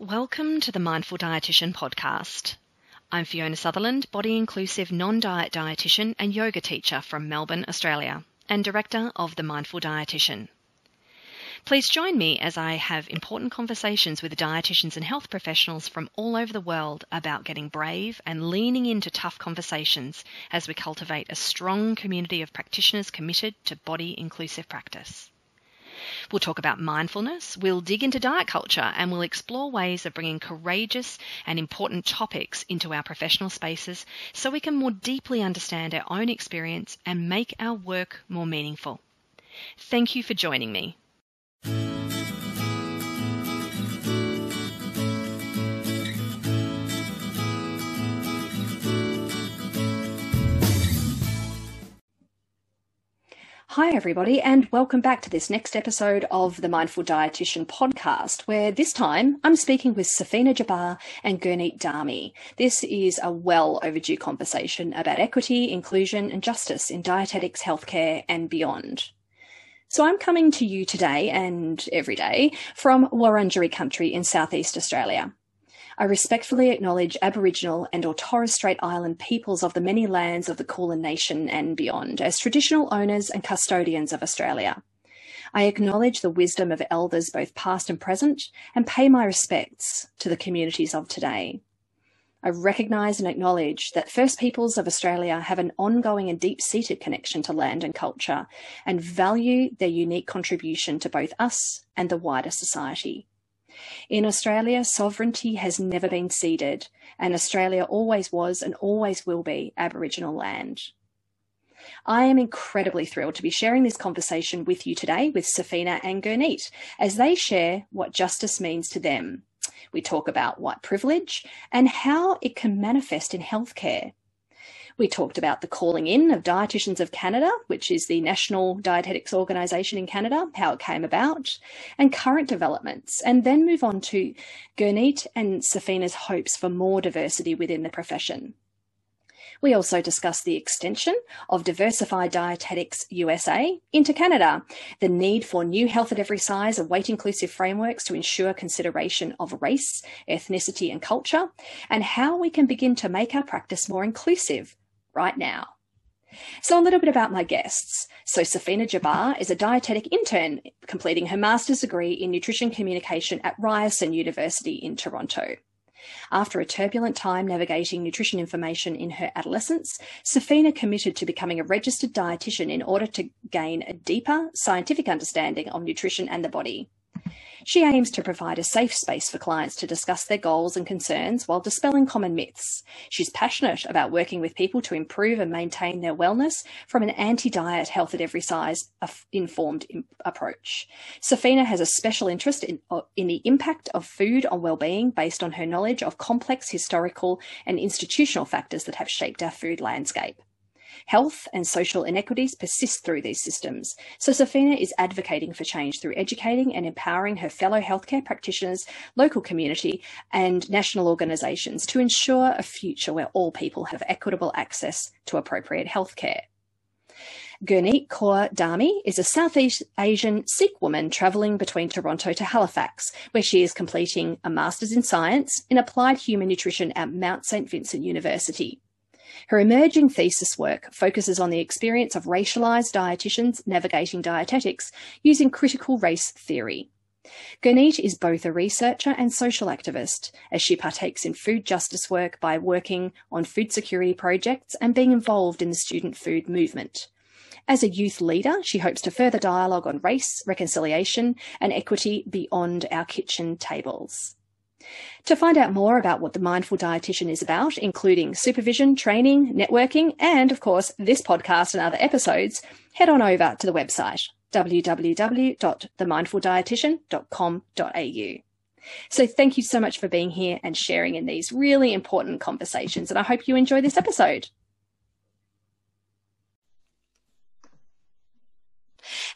Welcome to the Mindful Dietitian podcast. I'm Fiona Sutherland, body inclusive non diet dietitian and yoga teacher from Melbourne, Australia, and director of The Mindful Dietitian. Please join me as I have important conversations with dietitians and health professionals from all over the world about getting brave and leaning into tough conversations as we cultivate a strong community of practitioners committed to body inclusive practice. We'll talk about mindfulness, we'll dig into diet culture, and we'll explore ways of bringing courageous and important topics into our professional spaces so we can more deeply understand our own experience and make our work more meaningful. Thank you for joining me. Hi, everybody, and welcome back to this next episode of the Mindful Dietitian podcast, where this time I'm speaking with Safeena Jabar and Gurneet Dhami. This is a well overdue conversation about equity, inclusion, and justice in dietetics, healthcare, and beyond. So I'm coming to you today and every day from Wurundjeri country in southeast Australia. I respectfully acknowledge Aboriginal and or Torres Strait Island peoples of the many lands of the Kulin Nation and beyond as traditional owners and custodians of Australia. I acknowledge the wisdom of elders both past and present and pay my respects to the communities of today. I recognise and acknowledge that First Peoples of Australia have an ongoing and deep seated connection to land and culture and value their unique contribution to both us and the wider society. In Australia, sovereignty has never been ceded, and Australia always was and always will be Aboriginal land. I am incredibly thrilled to be sharing this conversation with you today with Safeena and Gurneet as they share what justice means to them. We talk about white privilege and how it can manifest in healthcare. We talked about the calling in of Dietitians of Canada, which is the national dietetics organisation in Canada, how it came about, and current developments, and then move on to Gurneet and Safeena's hopes for more diversity within the profession. We also discussed the extension of Diversify Dietetics USA into Canada, the need for new health at every size and weight inclusive frameworks to ensure consideration of race, ethnicity, and culture, and how we can begin to make our practice more inclusive right now. So, a little bit about my guests. So, Safeena Jabar is a dietetic intern completing her master's degree in nutrition communication at Ryerson University in Toronto. After a turbulent time navigating nutrition information in her adolescence, Safeena committed to becoming a registered dietitian in order to gain a deeper scientific understanding of nutrition and the body. She aims to provide a safe space for clients to discuss their goals and concerns while dispelling common myths. She's passionate about working with people to improve and maintain their wellness from an anti diet, health at every size informed approach. Safeena has a special interest in, uh, in the impact of food on well-being based on her knowledge of complex historical and institutional factors that have shaped our food landscape. Health and social inequities persist through these systems, so Safeena is advocating for change through educating and empowering her fellow healthcare practitioners, local community, and national organisations to ensure a future where all people have equitable access to appropriate healthcare. Gurneet Kaur Dhami is a Southeast Asian Sikh woman travelling between Toronto to Halifax, where she is completing a Master's in Science in Applied Human Nutrition at Mount St Vincent University. Her emerging thesis work focuses on the experience of racialized dietitians navigating dietetics using critical race theory. Gurneet is both a researcher and social activist, as she partakes in food justice work by working on food security projects and being involved in the student food movement. As a youth leader, she hopes to further dialogue on race, reconciliation, and equity beyond our kitchen tables. To find out more about what the Mindful Dietitian is about, including supervision, training, networking, and of course, this podcast and other episodes, head on over to the website www.themindfuldietitian.com.au. So thank you so much for being here and sharing in these really important conversations. And I hope you enjoy this episode.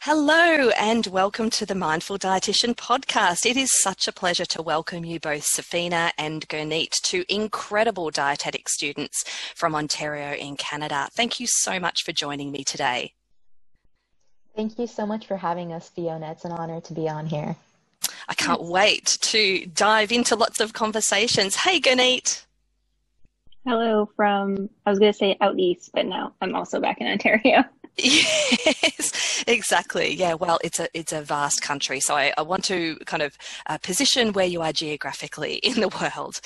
Hello, and welcome to the Mindful Dietitian podcast. It is such a pleasure to welcome you both, Safeena and Gurneet, two incredible dietetic students from Ontario in Canada. Thank you so much for joining me today. Thank you so much for having us, Fiona. It's an honor to be on here. I can't wait to dive into lots of conversations. Hey, Gurneet. Hello from, I was going to say out east, but now I'm also back in Ontario. Yes, exactly. Yeah, well, it's a it's a vast country, so I, I want to kind of uh, position where you are geographically in the world.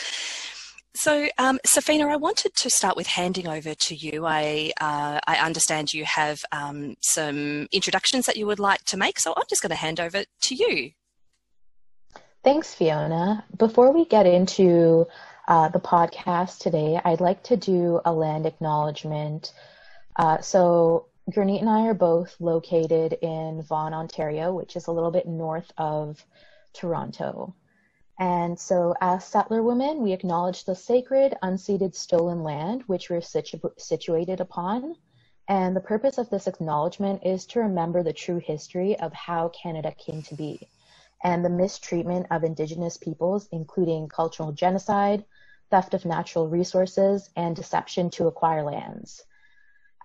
So, um, Safeena, I wanted to start with handing over to you. I uh, I understand you have um, some introductions that you would like to make, so I'm just going to hand over to you. Thanks, Fiona. Before we get into uh, the podcast today, I'd like to do a land acknowledgement. Uh, so, Gurneet and I are both located in Vaughan, Ontario, which is a little bit north of Toronto. And so, as settler women, we acknowledge the sacred, unceded, stolen land which we're situ- situated upon. And the purpose of this acknowledgement is to remember the true history of how Canada came to be and the mistreatment of Indigenous peoples, including cultural genocide, theft of natural resources, and deception to acquire lands.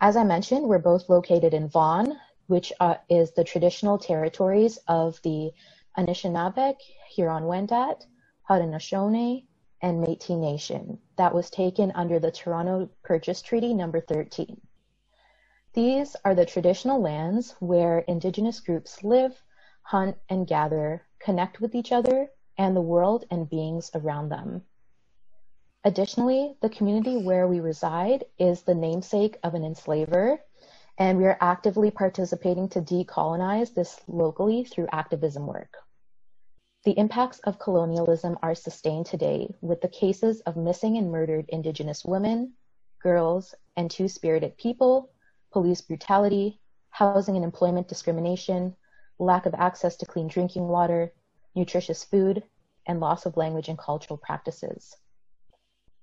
As I mentioned, we're both located in Vaughan, which uh, is the traditional territories of the Anishinaabeg, Huron-Wendat, Haudenosaunee, and Métis Nation that was taken under the Toronto Purchase Treaty Number 13. These are the traditional lands where Indigenous groups live, hunt, and gather, connect with each other and the world and beings around them. Additionally, the community where we reside is the namesake of an enslaver, and we are actively participating to decolonize this locally through activism work. The impacts of colonialism are sustained today with the cases of missing and murdered Indigenous women, girls, and two spirited people, police brutality, housing and employment discrimination, lack of access to clean drinking water, nutritious food, and loss of language and cultural practices.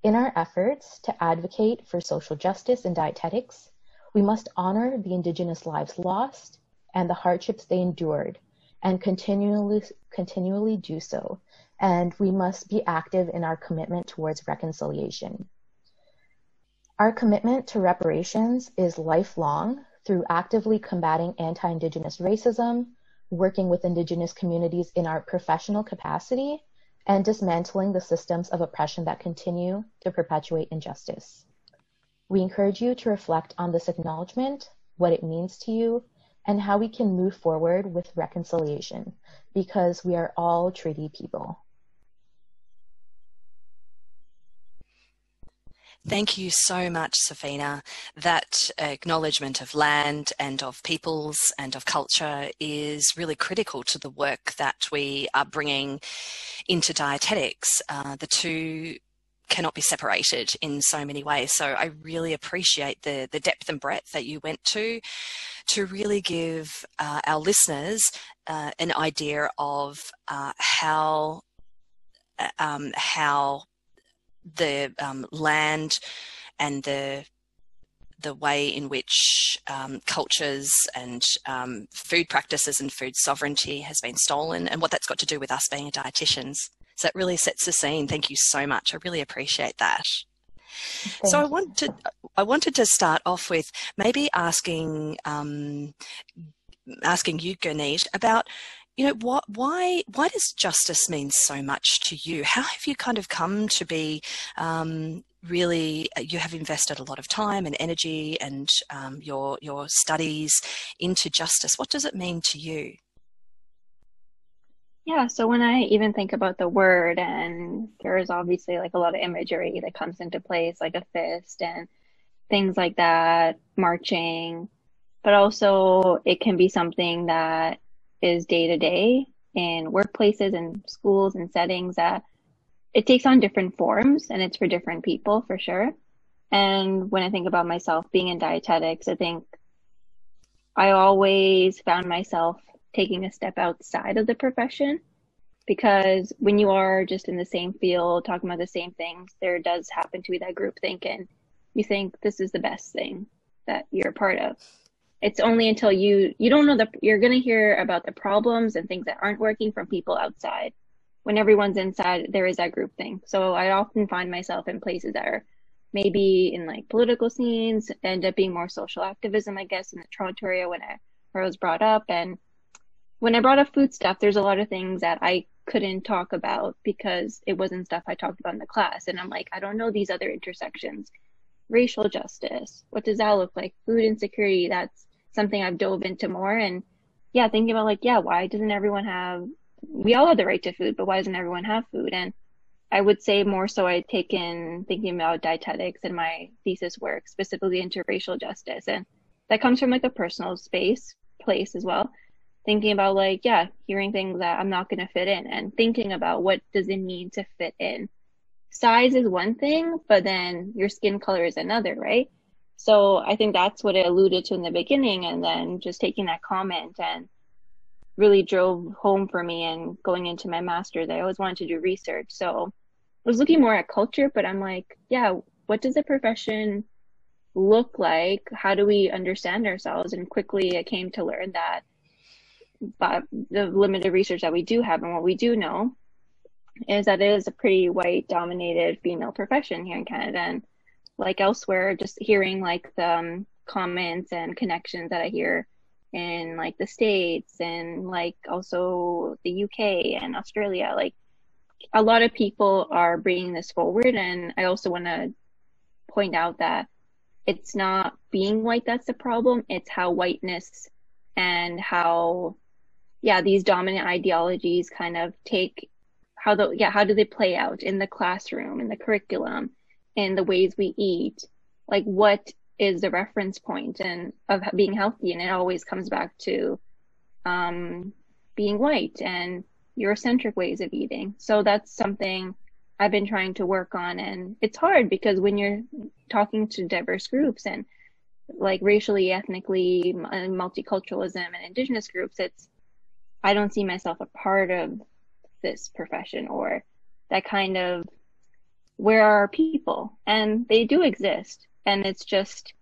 In our efforts to advocate for social justice and dietetics, we must honor the Indigenous lives lost and the hardships they endured and continually, continually do so. And we must be active in our commitment towards reconciliation. Our commitment to reparations is lifelong through actively combating anti Indigenous racism, working with Indigenous communities in our professional capacity, and dismantling the systems of oppression that continue to perpetuate injustice. We encourage you to reflect on this acknowledgement, what it means to you, and how we can move forward with reconciliation, because we are all treaty people. Thank you so much, Safeena. That acknowledgement of land and of peoples and of culture is really critical to the work that we are bringing into dietetics. Uh, the two cannot be separated in so many ways. So I really appreciate the the depth and breadth that you went to to really give uh, our listeners uh, an idea of uh, how uh, um, how the um, land and the the way in which um, cultures and um, food practices and food sovereignty has been stolen and what that's got to do with us being dietitians. So that really sets the scene. Thank you so much. I really appreciate that. So I wanted I wanted to start off with maybe asking um, asking you, Gurneet, about you know what why why does justice mean so much to you? How have you kind of come to be um, really uh, you have invested a lot of time and energy and um, your your studies into justice. What does it mean to you? Yeah so when i even think about the word and there is obviously like a lot of imagery that comes into place like a fist and things like that marching but also it can be something that is day to day in workplaces and schools and settings that it takes on different forms and it's for different people for sure. And when I think about myself being in dietetics, I think I always found myself taking a step outside of the profession because when you are just in the same field talking about the same things, there does happen to be that group thinking you think this is the best thing that you're a part of it's only until you you don't know that you're going to hear about the problems and things that aren't working from people outside when everyone's inside there is that group thing so i often find myself in places that are maybe in like political scenes end up being more social activism i guess in the toronto area when i, where I was brought up and when I brought up food stuff, there's a lot of things that I couldn't talk about because it wasn't stuff I talked about in the class. And I'm like, I don't know these other intersections. Racial justice, what does that look like? Food insecurity, that's something I've dove into more. And yeah, thinking about like, yeah, why doesn't everyone have, we all have the right to food, but why doesn't everyone have food? And I would say more so I'd taken thinking about dietetics in my thesis work, specifically into racial justice. And that comes from like a personal space, place as well. Thinking about like, yeah, hearing things that I'm not going to fit in and thinking about what does it mean to fit in. Size is one thing, but then your skin color is another, right? So I think that's what it alluded to in the beginning. And then just taking that comment and really drove home for me and going into my master's. I always wanted to do research. So I was looking more at culture, but I'm like, yeah, what does a profession look like? How do we understand ourselves? And quickly I came to learn that but the limited research that we do have and what we do know is that it is a pretty white dominated female profession here in Canada. And like elsewhere, just hearing like the um, comments and connections that I hear in like the States and like also the UK and Australia, like a lot of people are bringing this forward. And I also want to point out that it's not being white that's the problem, it's how whiteness and how, yeah, these dominant ideologies kind of take how the, yeah, how do they play out in the classroom, in the curriculum, in the ways we eat like what is the reference point and of being healthy? And it always comes back to um, being white and eurocentric ways of eating. So that's something i've been trying to work on. And it's hard because when you're talking to diverse groups and like racially ethnically multiculturalism and indigenous groups it's i don't see myself a part of this profession or that kind of where are people? And they do exist. And it's just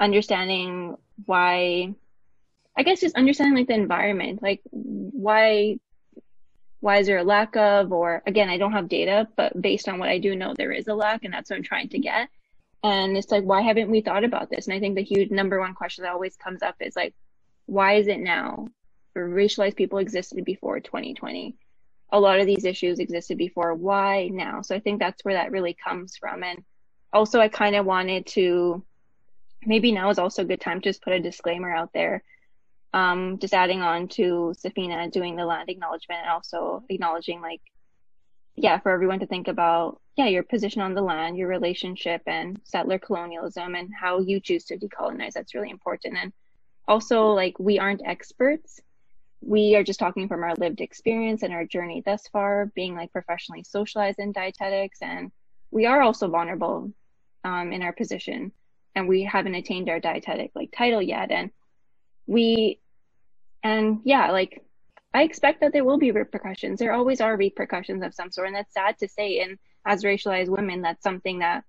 understanding why, I guess just understanding like the environment, like why, why is there a lack of, or again, I don't have data, but based on what I do know, there is a lack and that's what I'm trying to get. And it's like, why haven't we thought about this? And I think the huge number one question that always comes up is like, why is it now? Racialized people existed before 2020 a lot of these issues existed before. Why now? So I think that's where that really comes from. And also, I kind of wanted to maybe now is also a good time to just put a disclaimer out there. Um, just adding on to Safeena doing the land acknowledgement and also acknowledging, like, yeah, for everyone to think about, yeah, your position on the land, your relationship and settler colonialism and how you choose to decolonize. That's really important. And also, like, we aren't experts we are just talking from our lived experience and our journey thus far, being like professionally socialized in dietetics. And we are also vulnerable um, in our position and we haven't attained our dietetic like title yet. And we, and yeah, like I expect that there will be repercussions. There always are repercussions of some sort. And that's sad to say. And as racialized women, that's something that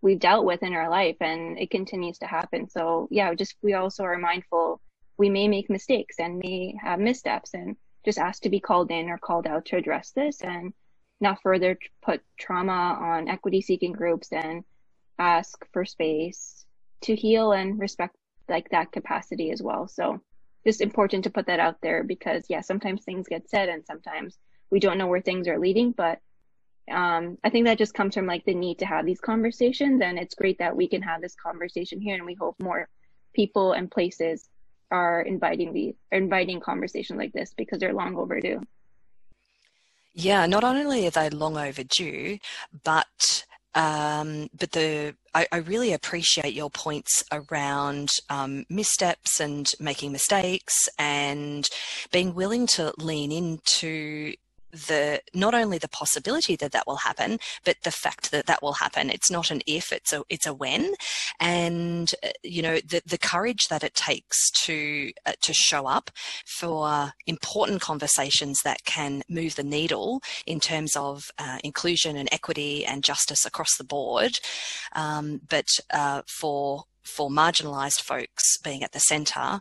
we've dealt with in our life and it continues to happen. So yeah, just, we also are mindful we may make mistakes and may have missteps and just ask to be called in or called out to address this and not further put trauma on equity seeking groups and ask for space to heal and respect like that capacity as well. So just important to put that out there because yeah, sometimes things get said and sometimes we don't know where things are leading, but um, I think that just comes from like the need to have these conversations and it's great that we can have this conversation here and we hope more people and places are inviting the inviting conversation like this because they're long overdue. Yeah, not only are they long overdue, but um, but the I, I, really appreciate your points around um, missteps and making mistakes and being willing to lean into the not only the possibility that that will happen, but the fact that that will happen. It's not an if, it's a it's a when, and uh, you know the the courage that it takes to uh, to show up for important conversations that can move the needle in terms of uh, inclusion and equity and justice across the board, um, but uh, for for marginalised folks being at the centre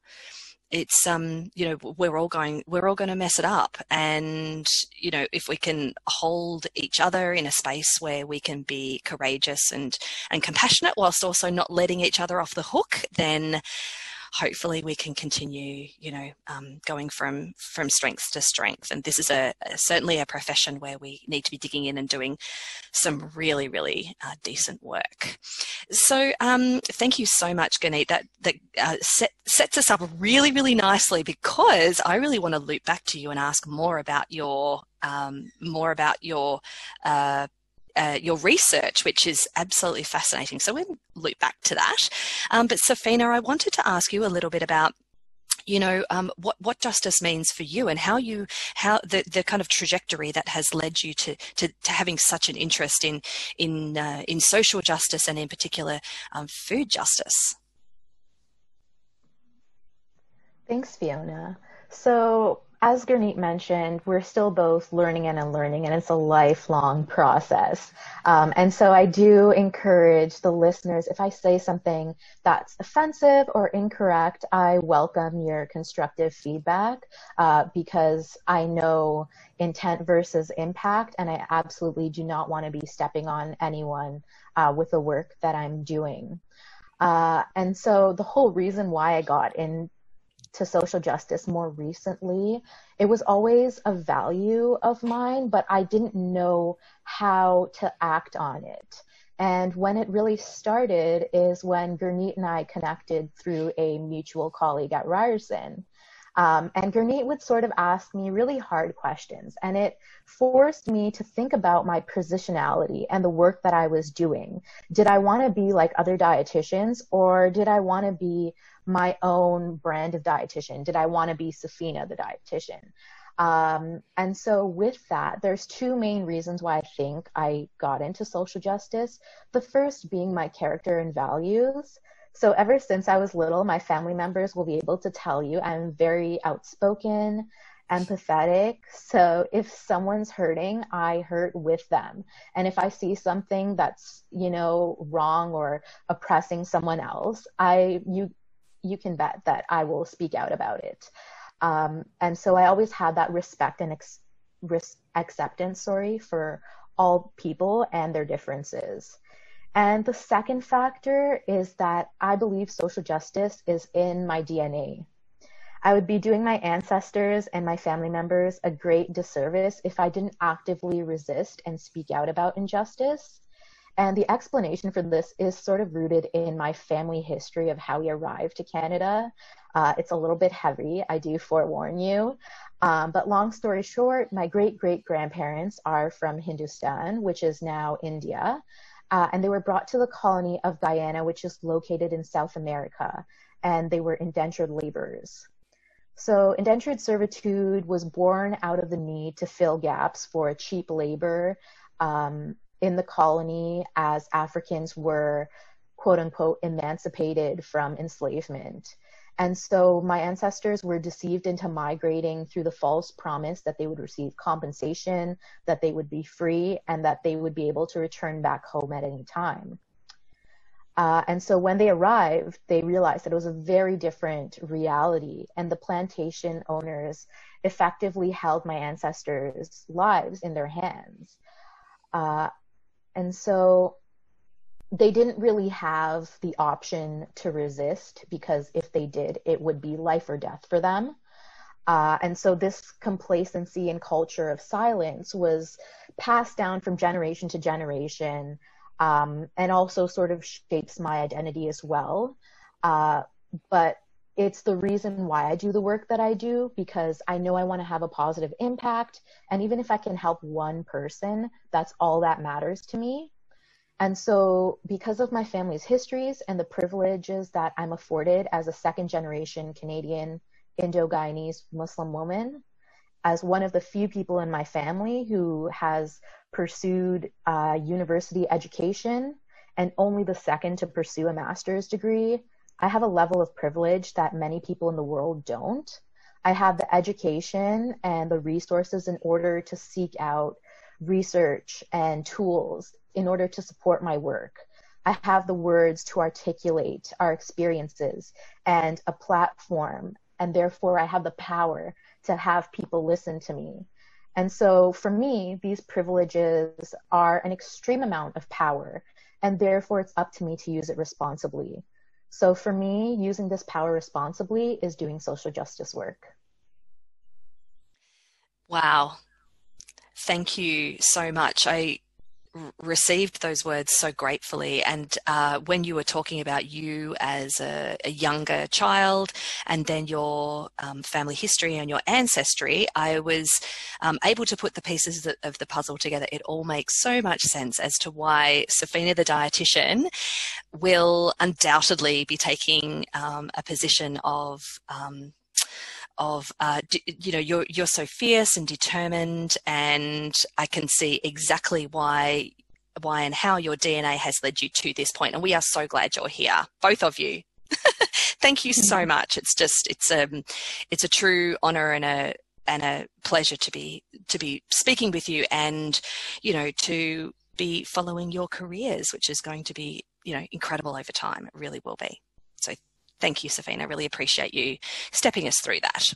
it's um you know we're all going we're all going to mess it up. And you know if we can hold each other in a space where we can be courageous and and compassionate whilst also not letting each other off the hook then hopefully we can continue, you know, um, going from from strength to strength. And this is a, a, certainly a profession where we need to be digging in and doing some really, really uh, decent work. So um, thank you so much, Gurneet. That that uh, set, sets us up really, really nicely because I really want to loop back to you and ask more about your um, more about your uh, uh, your research, which is absolutely fascinating. So we'll loop back to that. Um, but Safeena, I wanted to ask you a little bit about you know um, what what justice means for you and how you how the, the kind of trajectory that has led you to to, to having such an interest in in uh, in social justice and in particular um, food justice. Thanks, Fiona. So as Gurneet mentioned, we're still both learning and unlearning, and it's a lifelong process. Um, and so I do encourage the listeners, if I say something that's offensive or incorrect, I welcome your constructive feedback uh, because I know intent versus impact, and I absolutely do not want to be stepping on anyone uh, with the work that I'm doing. Uh, and so the whole reason why I got in to social justice more recently, it was always a value of mine, but I didn't know how to act on it. And when it really started is when Gurneet and I connected through a mutual colleague at Ryerson. Um, and Gurneet would sort of ask me really hard questions, and it forced me to think about my positionality and the work that I was doing. Did I want to be like other dietitians, or did I want to be my own brand of dietitian? Did I want to be Safeena, the dietitian? Um, and so, with that, there's two main reasons why I think I got into social justice. The first being my character and values. So ever since I was little, my family members will be able to tell you I'm very outspoken, empathetic. So if someone's hurting, I hurt with them. And if I see something that's, you know, wrong or oppressing someone else, I you you can bet that I will speak out about it. Um, and so I always had that respect and ex- acceptance, sorry, for all people and their differences. And the second factor is that I believe social justice is in my DNA. I would be doing my ancestors and my family members a great disservice if I didn't actively resist and speak out about injustice. And the explanation for this is sort of rooted in my family history of how we arrived to Canada. Uh, it's a little bit heavy, I do forewarn you. Um, but long story short, my great great grandparents are from Hindustan, which is now India uh, and they were brought to the colony of Guyana, which is located in South America, and they were indentured laborers. So, indentured servitude was born out of the need to fill gaps for cheap labor um, in the colony as Africans were, quote unquote, emancipated from enslavement. And so my ancestors were deceived into migrating through the false promise that they would receive compensation, that they would be free, and that they would be able to return back home at any time. Uh, and so when they arrived, they realized that it was a very different reality, and the plantation owners effectively held my ancestors' lives in their hands. Uh, and so they didn't really have the option to resist because if they did, it would be life or death for them. Uh, and so this complacency and culture of silence was passed down from generation to generation um, and also sort of shapes my identity as well. Uh, but it's the reason why I do the work that I do because I know I want to have a positive impact. And even if I can help one person, that's all that matters to me. And so, because of my family's histories and the privileges that I'm afforded as a second generation Canadian Indo Guyanese Muslim woman, as one of the few people in my family who has pursued uh, university education and only the second to pursue a master's degree, I have a level of privilege that many people in the world don't. I have the education and the resources in order to seek out research and tools in order to support my work. I have the words to articulate our experiences and a platform, and therefore I have the power to have people listen to me. And so for me, these privileges are an extreme amount of power, and therefore it's up to me to use it responsibly. So for me, using this power responsibly is doing social justice work. Wow. Thank you so much. I received those words so gratefully. And uh, when you were talking about you as a, a younger child and then your um, family history and your ancestry, I was um, able to put the pieces of the puzzle together. It all makes so much sense as to why Safeena the dietitian will undoubtedly be taking um, a position of um, of uh, you know you're you're so fierce and determined and I can see exactly why why and how your DNA has led you to this point and we are so glad you're here both of you. Thank you so mm-hmm. much. It's just it's um it's a true honor and a and a pleasure to be to be speaking with you and you know to be following your careers which is going to be you know incredible over time. It really will be. So Thank you, Safeena. I really appreciate you stepping us through that.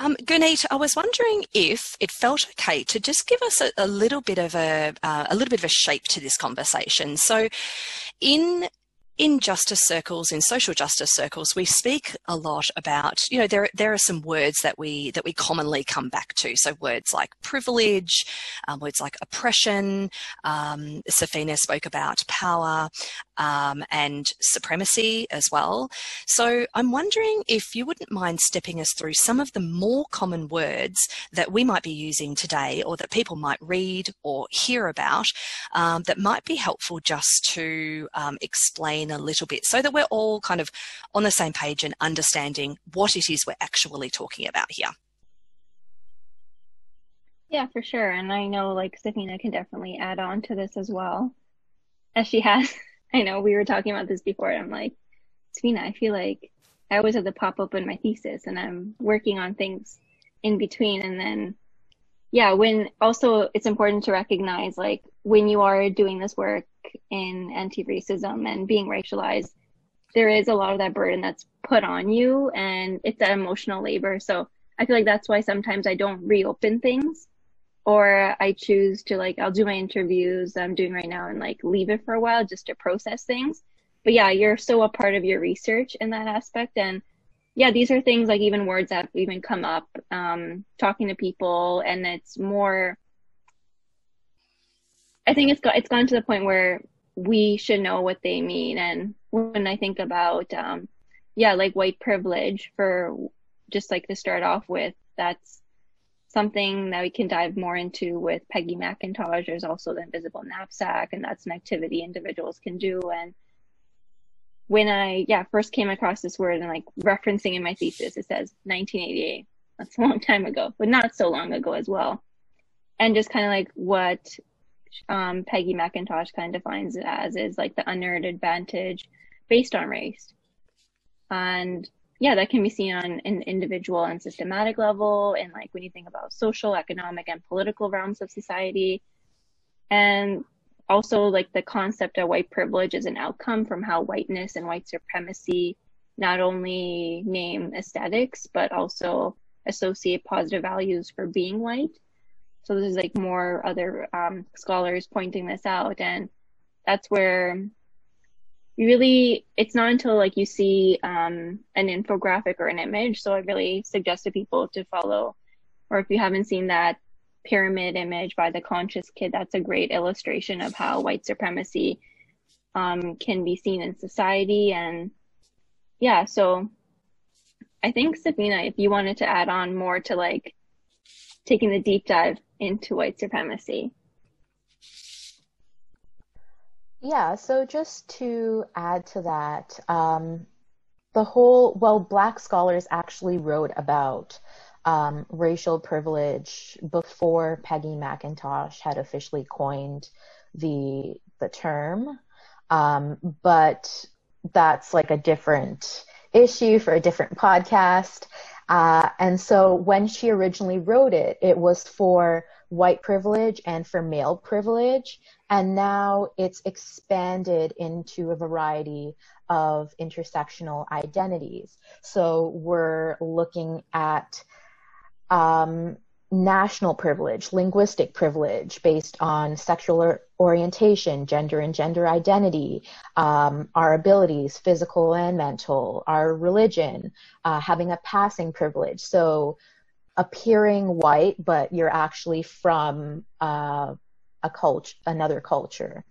Um, I was wondering if it felt okay to just give us a, a little bit of a uh, a little bit of a shape to this conversation. So, in in justice circles, in social justice circles, we speak a lot about, you know, there, there are some words that we, that we commonly come back to. So words like privilege, um, words like oppression, um, Safeena spoke about power, um, and supremacy as well. So I'm wondering if you wouldn't mind stepping us through some of the more common words that we might be using today or that people might read or hear about um, that might be helpful just to um, explain a little bit so that we're all kind of on the same page and understanding what it is we're actually talking about here. Yeah, for sure. And I know like Safeena can definitely add on to this as well. As she has. I know we were talking about this before. I'm like, Safeena, I feel like I always have to pop open my thesis and I'm working on things in between. And then, yeah, when also it's important to recognize like when you are doing this work in anti-racism and being racialized, there is a lot of that burden that's put on you and it's that emotional labor. So I feel like that's why sometimes I don't reopen things or I choose to like, I'll do my interviews I'm doing right now and like leave it for a while just to process things. But yeah, you're still a part of your research in that aspect. And yeah, these are things like even words that even come up, um, talking to people and it's more, I think it's got it's gone to the point where we should know what they mean. And when I think about, um, yeah, like white privilege for just like to start off with, that's something that we can dive more into with Peggy McIntosh. There's also the invisible knapsack, and that's an activity individuals can do. And when I, yeah, first came across this word and like referencing in my thesis, it says 1988. That's a long time ago, but not so long ago as well. And just kind of like what um, Peggy McIntosh kind of defines it as is like the unearned advantage based on race. And yeah, that can be seen on an individual and systematic level, and like when you think about social, economic, and political realms of society. And also like the concept of white privilege is an outcome from how whiteness and white supremacy not only name aesthetics, but also associate positive values for being white. So this is like more other um, scholars pointing this out, and that's where really it's not until like you see um, an infographic or an image. So I really suggest to people to follow, or if you haven't seen that pyramid image by the conscious kid, that's a great illustration of how white supremacy um, can be seen in society. And yeah, so I think Safeena if you wanted to add on more to like taking the deep dive into white supremacy. Yeah, so just to add to that, um, the whole, well, Black scholars actually wrote about um, racial privilege before Peggy McIntosh had officially coined the the term, um, but that's like a different issue for a different podcast. Uh, and so when she originally wrote it, it was for white privilege and for male privilege. And now it's expanded into a variety of intersectional identities. So we're looking at um, national privilege, linguistic privilege based on sexual orientation, gender and gender identity, um, our abilities, physical and mental, our religion, uh, having a passing privilege. So appearing white, but you're actually from uh, a culture, another culture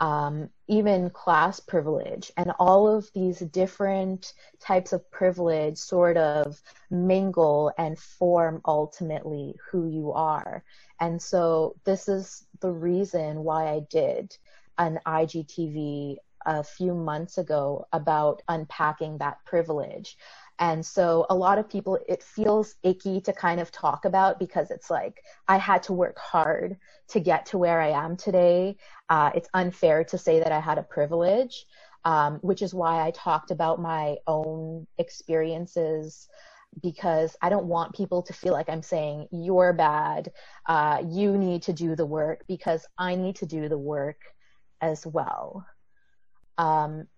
um, even class privilege, and all of these different types of privilege sort of mingle and form ultimately who you are. And so this is the reason why I did an IGTV a few months ago about unpacking that privilege. And so a lot of people, it feels icky to kind of talk about because it's like I had to work hard to get to where I am today. Uh, it's unfair to say that I had a privilege, um, which is why I talked about my own experiences because I don't want people to feel like I'm saying you're bad, uh, you need to do the work because I need to do the work as well. Um,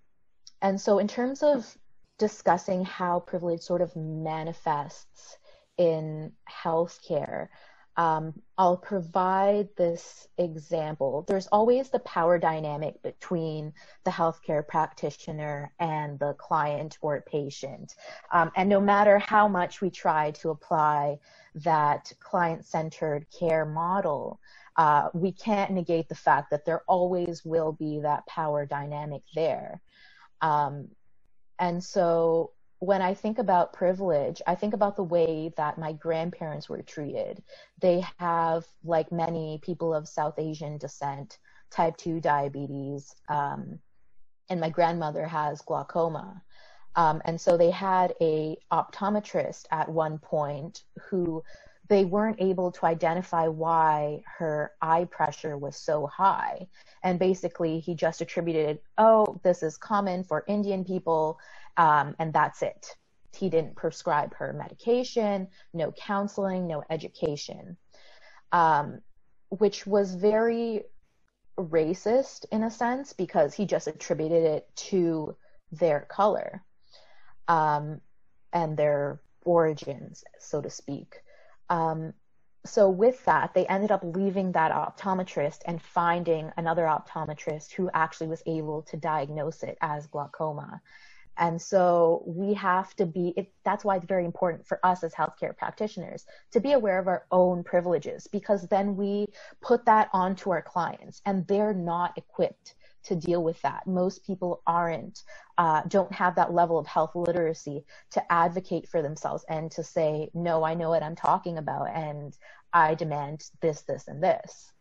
and so, in terms of discussing how privilege sort of manifests in healthcare. Um, I'll provide this example. There's always the power dynamic between the healthcare practitioner and the client or patient. Um, and no matter how much we try to apply that client centered care model, uh, we can't negate the fact that there always will be that power dynamic there. Um, and so when I think about privilege, I think about the way that my grandparents were treated. They have, like many people of South Asian descent, type 2 diabetes, um, and my grandmother has glaucoma. Um, and so they had a optometrist at one point who they weren't able to identify why her eye pressure was so high. And basically, he just attributed, oh, this is common for Indian people, um, and that's it. He didn't prescribe her medication, no counseling, no education, um, which was very racist in a sense because he just attributed it to their color um, and their origins, so to speak. Um, so with that, they ended up leaving that optometrist and finding another optometrist who actually was able to diagnose it as glaucoma. And so we have to be, it, that's why it's very important for us as healthcare practitioners to be aware of our own privileges because then we put that onto our clients and they're not equipped to deal with that. Most people aren't, uh, don't have that level of health literacy to advocate for themselves and to say, no, I know what I'm talking about and I demand this, this, and this.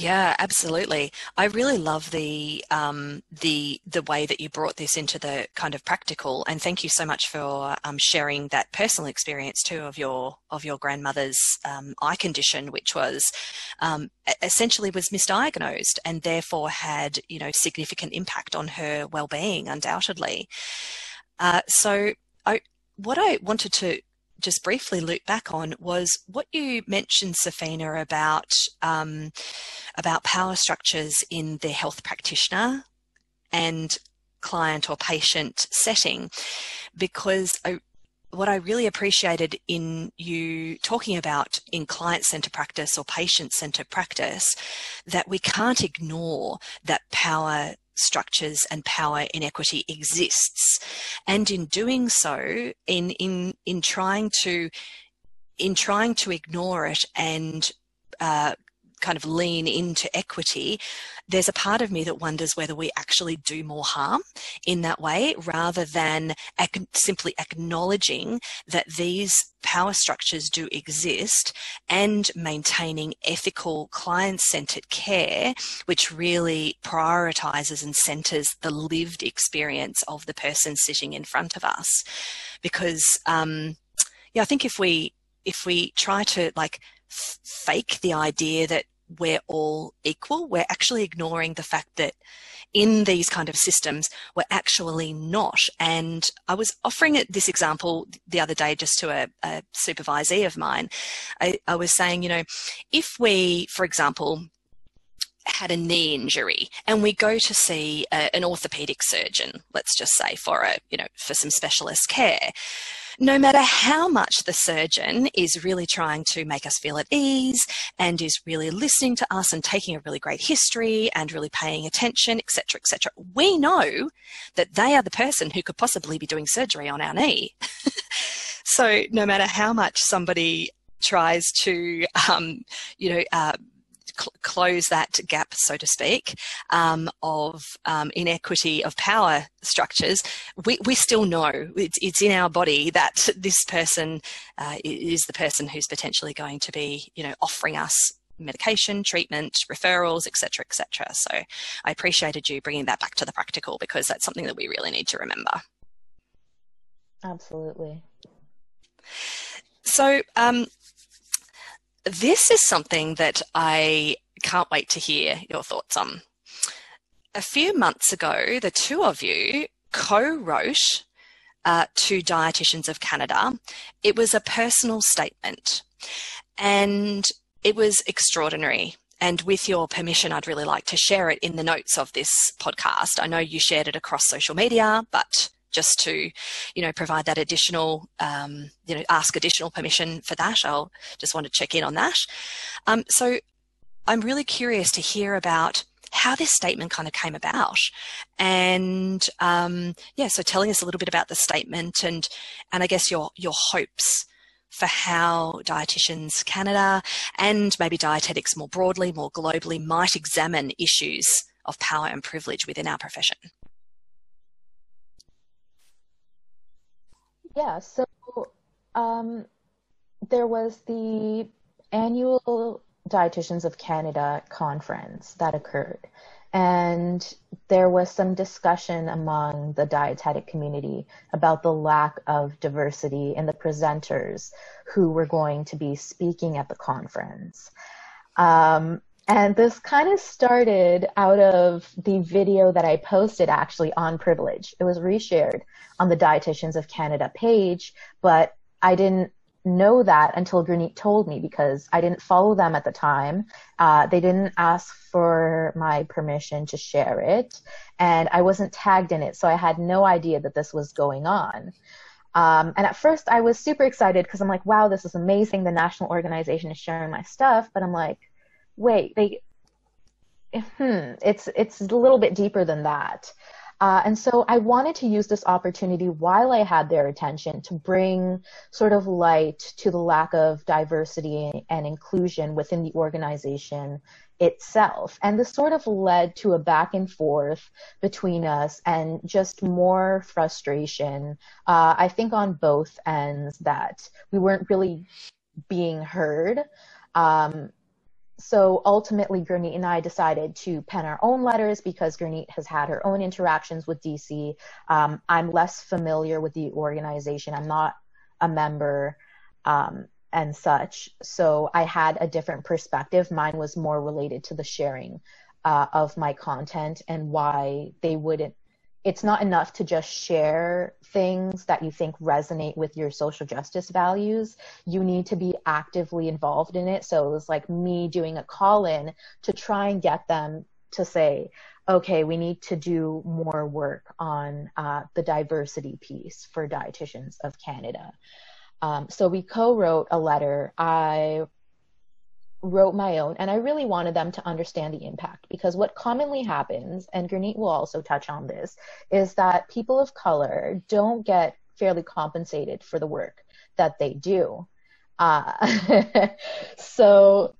Yeah, absolutely. I really love the um, the the way that you brought this into the kind of practical, and thank you so much for um, sharing that personal experience too of your of your grandmother's um, eye condition, which was um, essentially was misdiagnosed and therefore had you know significant impact on her well being, undoubtedly. Uh, so, I, what I wanted to just briefly loop back on was what you mentioned, Safeena, about um, about power structures in the health practitioner and client or patient setting, because I, what I really appreciated in you talking about in client centre practice or patient centre practice, that we can't ignore that power structures and power inequity exists. And in doing so, in, in, in trying to, in trying to ignore it and uh, kind of lean into equity, there's a part of me that wonders whether we actually do more harm in that way rather than ac- simply acknowledging that these power structures do exist and maintaining ethical client centered care, which really prioritizes and centers the lived experience of the person sitting in front of us. Because, um, yeah, I think if we, if we try to like fake the idea that we're all equal. We're actually ignoring the fact that in these kind of systems, we're actually not. And I was offering this example the other day just to a, a supervisee of mine. I, I was saying, you know, if we, for example, had a knee injury and we go to see a, an orthopedic surgeon, let's just say for a, you know, for some specialist care no matter how much the surgeon is really trying to make us feel at ease and is really listening to us and taking a really great history and really paying attention, etc., etc., we know that they are the person who could possibly be doing surgery on our knee. so no matter how much somebody tries to, um, you know, uh, cl- close that gap, so to speak, um, of um, inequity of power structures, we, we still know it's, it's in our body that this person uh, is the person who's potentially going to be, you know, offering us medication, treatment, referrals, etc., etc. So I appreciated you bringing that back to the practical because that's something that we really need to remember. Absolutely. So, um, this is something that I can't wait to hear your thoughts on. A few months ago, the two of you co wrote uh, to Dietitians of Canada. It was a personal statement and it was extraordinary. And with your permission, I'd really like to share it in the notes of this podcast. I know you shared it across social media, but just to, you know, provide that additional, um, you know, ask additional permission for that. I'll just want to check in on that. Um, so I'm really curious to hear about how this statement kind of came about and um, yeah so telling us a little bit about the statement and and i guess your your hopes for how dietitians canada and maybe dietetics more broadly more globally might examine issues of power and privilege within our profession Yeah, so um, there was the annual Dietitians of Canada conference that occurred. And there was some discussion among the dietetic community about the lack of diversity in the presenters who were going to be speaking at the conference. Um, and this kind of started out of the video that I posted actually on privilege. It was reshared on the Dietitians of Canada page, but I didn't know that until Gurneet told me because I didn't follow them at the time. Uh, they didn't ask for my permission to share it, and I wasn't tagged in it, so I had no idea that this was going on. Um, and at first, I was super excited because I'm like, wow, this is amazing. The national organization is sharing my stuff, but I'm like, wait, they, hmm, it's it's a little bit deeper than that. Uh, and so I wanted to use this opportunity while I had their attention to bring sort of light to the lack of diversity and inclusion within the organization itself. And this sort of led to a back and forth between us and just more frustration, uh, I think, on both ends that we weren't really being heard. Um, so ultimately, Gurneet and I decided to pen our own letters because Gurneet has had her own interactions with DC. Um, I'm less familiar with the organization. I'm not a member um, and such. So I had a different perspective. Mine was more related to the sharing uh, of my content and why they wouldn't it's not enough to just share things that you think resonate with your social justice values. You need to be actively involved in it. So it was like me doing a call in to try and get them to say, okay, we need to do more work on uh, the diversity piece for dietitians of Canada. Um, so we co-wrote a letter. I wrote my own and I really wanted them to understand the impact because what commonly happens, and Gurneet will also touch on this, is that people of color don't get fairly compensated for the work that they do. Uh, so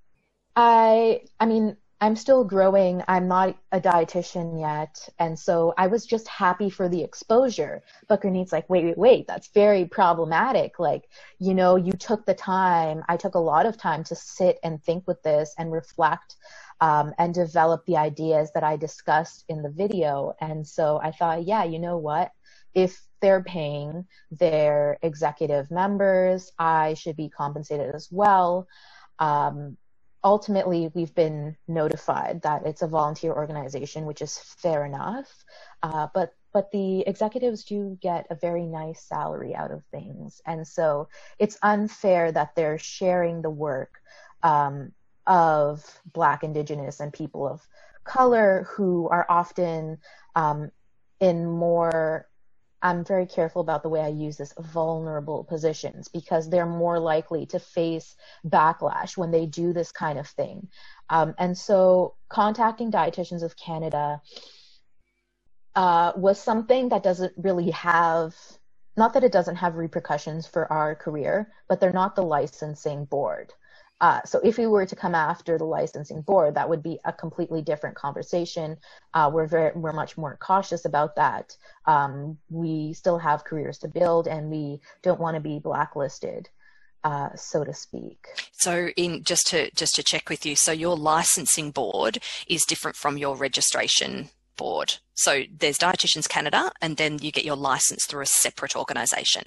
I, I mean, I'm still growing. I'm not a dietitian yet. And so I was just happy for the exposure. But Gurneet's like, wait, wait, wait, that's very problematic. Like, you know, you took the time. I took a lot of time to sit and think with this and reflect um, and develop the ideas that I discussed in the video. And so I thought, yeah, you know what? If they're paying their executive members, I should be compensated as well. Um, ultimately we've been notified that it's a volunteer organization, which is fair enough. Uh, but but the executives do get a very nice salary out of things, and so it's unfair that they're sharing the work um, of Black, Indigenous, and people of color who are often um, in more I'm very careful about the way I use this vulnerable positions because they're more likely to face backlash when they do this kind of thing. Um, and so contacting Dietitians of Canada uh, was something that doesn't really have, not that it doesn't have repercussions for our career, but they're not the licensing board. Uh, so if we were to come after the licensing board, that would be a completely different conversation. Uh, we're very, we're much more cautious about that. Um, we still have careers to build, and we don't want to be blacklisted, uh, so to speak. So, in just to just to check with you, so your licensing board is different from your registration board. So there's Dietitians Canada, and then you get your license through a separate organisation.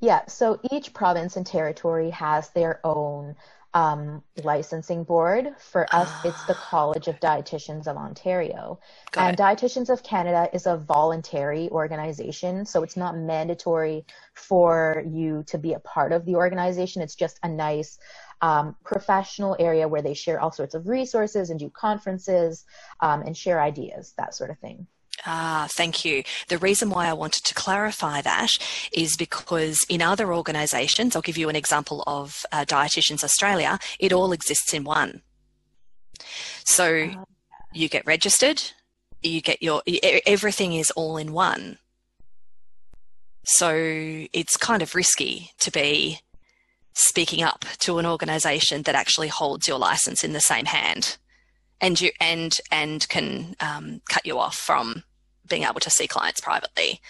Yeah, so each province and territory has their own um, licensing board. For us, it's the College of Dietitians of Ontario. Got and it. Dietitians of Canada is a voluntary organization, so it's not mandatory for you to be a part of the organization. It's just a nice um, professional area where they share all sorts of resources and do conferences um, and share ideas, that sort of thing. Ah, thank you. The reason why I wanted to clarify that is because in other organisations, I'll give you an example of uh, Dietitians Australia, it all exists in one. So Oh. you get registered, you get your, everything is all in one. So it's kind of risky to be speaking up to an organisation that actually holds your license in the same hand and you and and can um, cut you off from being able to see clients privately.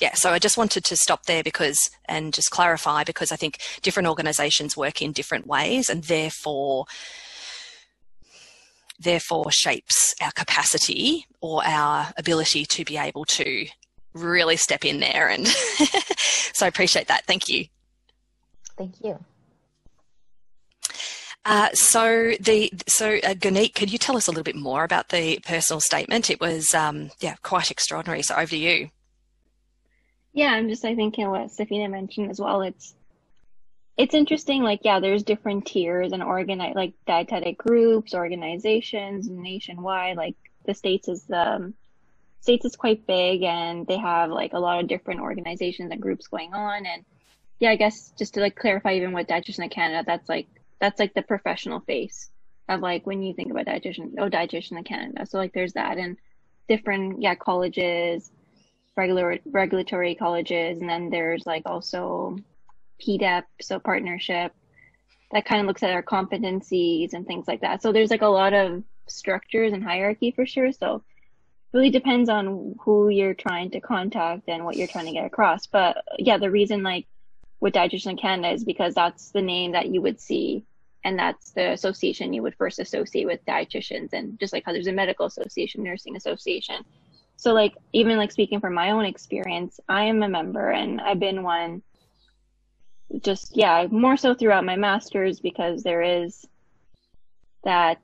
Yeah, so I just wanted to stop there because and just clarify because I think different organisations work in different ways and therefore therefore shapes our capacity or our ability to be able to really step in there and so I appreciate that. Thank you. Thank you. Uh, so the so uh, could you tell us a little bit more about the personal statement? It was um, yeah quite extraordinary. So over to you. Yeah, I'm just I think in what Safeena mentioned as well. It's it's interesting. Like yeah, there's different tiers and organize like dietetic groups, organizations nationwide. Like the states is um states is quite big and they have like a lot of different organizations and groups going on. And yeah, I guess just to like clarify even with Dietitian of Canada, that's like that's like the professional face of like when you think about dietitian, oh, Dietitian in Canada. So like there's that and different yeah colleges regular regulatory colleges, and then there's like also PDEP, so partnership that kind of looks at our competencies and things like that. So there's like a lot of structures and hierarchy for sure. So really depends on who you're trying to contact and what you're trying to get across. But yeah, the reason like with Dietitian in Canada is because that's the name that you would see and that's the association you would first associate with dietitians and just like how there's a medical association nursing association. So like even like speaking from my own experience i am a member and i've been one just yeah more so throughout my masters because there is that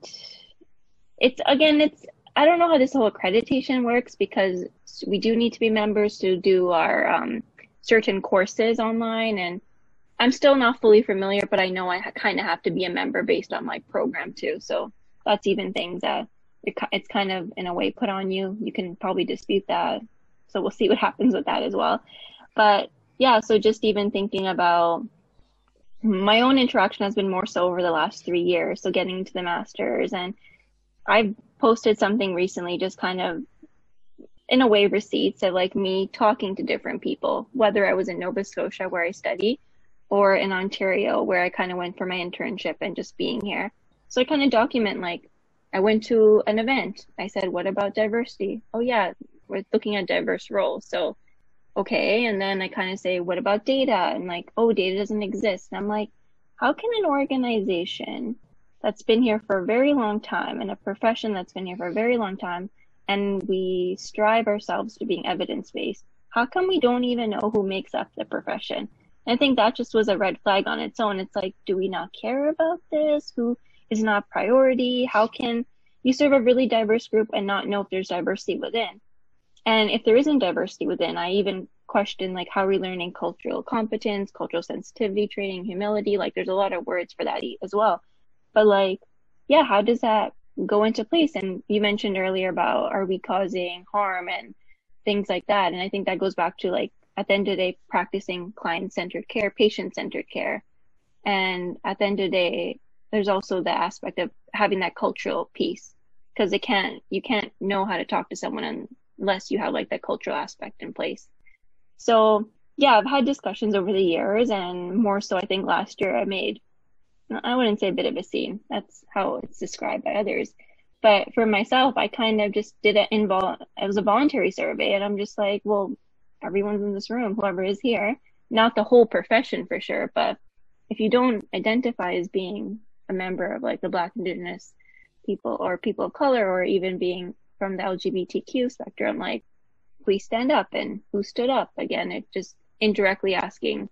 it's again it's i don't know how this whole accreditation works because we do need to be members to do our um, certain courses online and i'm still not fully familiar but i know i ha- kind of have to be a member based on my program too so that's even things that it, it's kind of in a way put on you. You can probably dispute that so we'll see what happens with that as well. But yeah so just even thinking about my own interaction has been more so over the last three years so getting to the masters and i've posted something recently just kind of in a way receipts of like me talking to different people whether i was in nova scotia where i study or in ontario where i kind of went for my internship and just being here. So i kind of document like i went to an event. I said what about diversity? Oh yeah we're looking at diverse roles. So okay. And then i kind of say what about data? And like oh data doesn't exist. And i'm like how can an organization that's been here for a very long time and a profession that's been here for a very long time and we strive ourselves to being evidence based how come we don't even know who makes up the profession i think that just was a red flag on its own it's like do we not care about this who is not priority how can you serve a really diverse group and not know if there's diversity within and if there isn't diversity within, I even question like how are we learning cultural competence, cultural sensitivity training, humility. Like there's a lot of words for that as well. But like, yeah, how does that go into place? And you mentioned earlier about are we causing harm and things like that. And I think that goes back to like at the end of the day, practicing client centered care, patient centered care. And at the end of the day, there's also the aspect of having that cultural piece because it can't, you can't know how to talk to someone unless you have like that cultural aspect in place. So yeah, I've had discussions over the years and more so I think last year I made, I wouldn't say a bit of a scene. That's how it's described by others. But for myself, I kind of just did it in vol- it was a voluntary survey and I'm just like, well, everyone's in this room, whoever is here, not the whole profession for sure, but if you don't identify as being a member of like the Black Indigenous people or people of color or even being from the LGBTQ spectrum, like please stand up and who stood up again, it just indirectly asking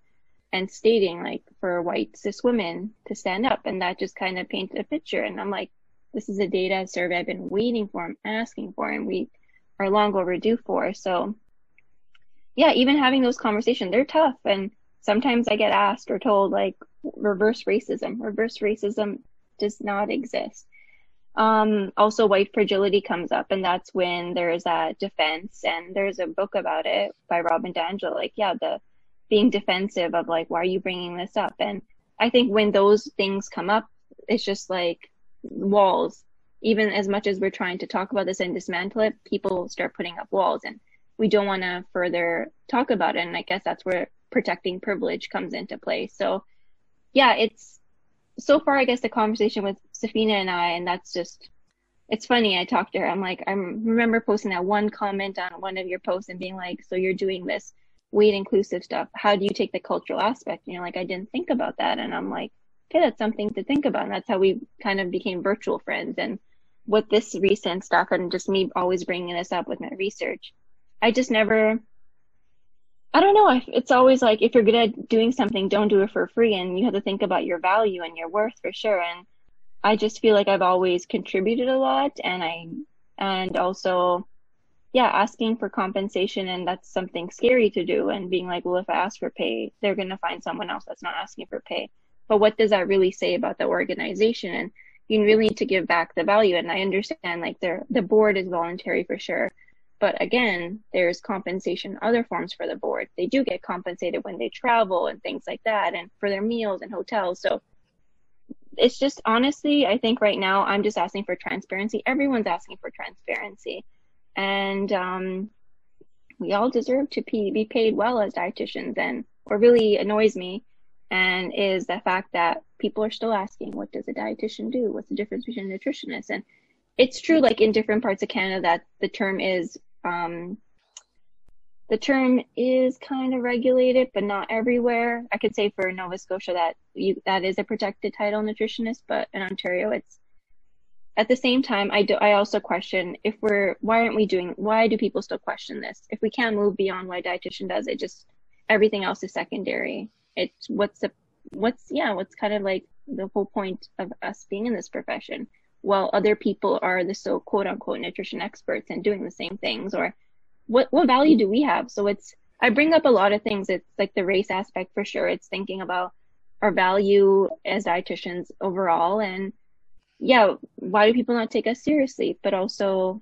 and stating like for white cis women to stand up and that just kind of painted a picture and I'm like, this is a data survey I've been waiting for, I'm asking for and we are long overdue for. So yeah, even having those conversations, they're tough. And sometimes I get asked or told like reverse racism. Reverse racism does not exist. Um, also white fragility comes up and that's when there's that defense and there's a book about it by Robin DiAngelo. Like, yeah, the being defensive of like, why are you bringing this up? And I think when those things come up, it's just like walls. Even as much as we're trying to talk about this and dismantle it, people start putting up walls and we don't want to further talk about it. And I guess that's where protecting privilege comes into play. So yeah, it's so far, I guess the conversation with Safeena and I, and that's just, it's funny. I talked to her. I'm like, I remember posting that one comment on one of your posts and being like, so you're doing this weight inclusive stuff. How do you take the cultural aspect? You know, like I didn't think about that. And I'm like, okay, that's something to think about. And that's how we kind of became virtual friends. And with this recent stuff and just me always bringing this up with my research, I just never, I don't know. It's always like if you're good at doing something, don't do it for free. And you have to think about your value and your worth for sure. And I just feel like I've always contributed a lot and I, and also, yeah, asking for compensation. And that's something scary to do. And being like, well, if I ask for pay, they're going to find someone else that's not asking for pay. But what does that really say about the organization? And you really need to give back the value. And I understand like the the board is voluntary for sure but again, there's compensation other forms for the board. They do get compensated when they travel and things like that and for their meals and hotels. So it's just honestly, I think right now I'm just asking for transparency. Everyone's asking for transparency. And um, we all deserve to be paid well as dietitians. And what really annoys me and is the fact that people are still asking, what does a dietitian do? What's the difference between a nutritionist? And it's true, like in different parts of Canada, that the term is um, the term is kind of regulated, but not everywhere. I could say for Nova Scotia that you that is a protected title nutritionist, but in Ontario, it's at the same time. I do. I also question if we're why aren't we doing? Why do people still question this? If we can't move beyond what dietitian does, it just everything else is secondary. It's what's the what's yeah what's kind of like the whole point of us being in this profession while other people are the so quote unquote nutrition experts and doing the same things or what what value do we have? So it's i bring up a lot of things. It's like the race aspect for sure. It's thinking about our value as dietitians overall. And yeah why do people not take us seriously? But also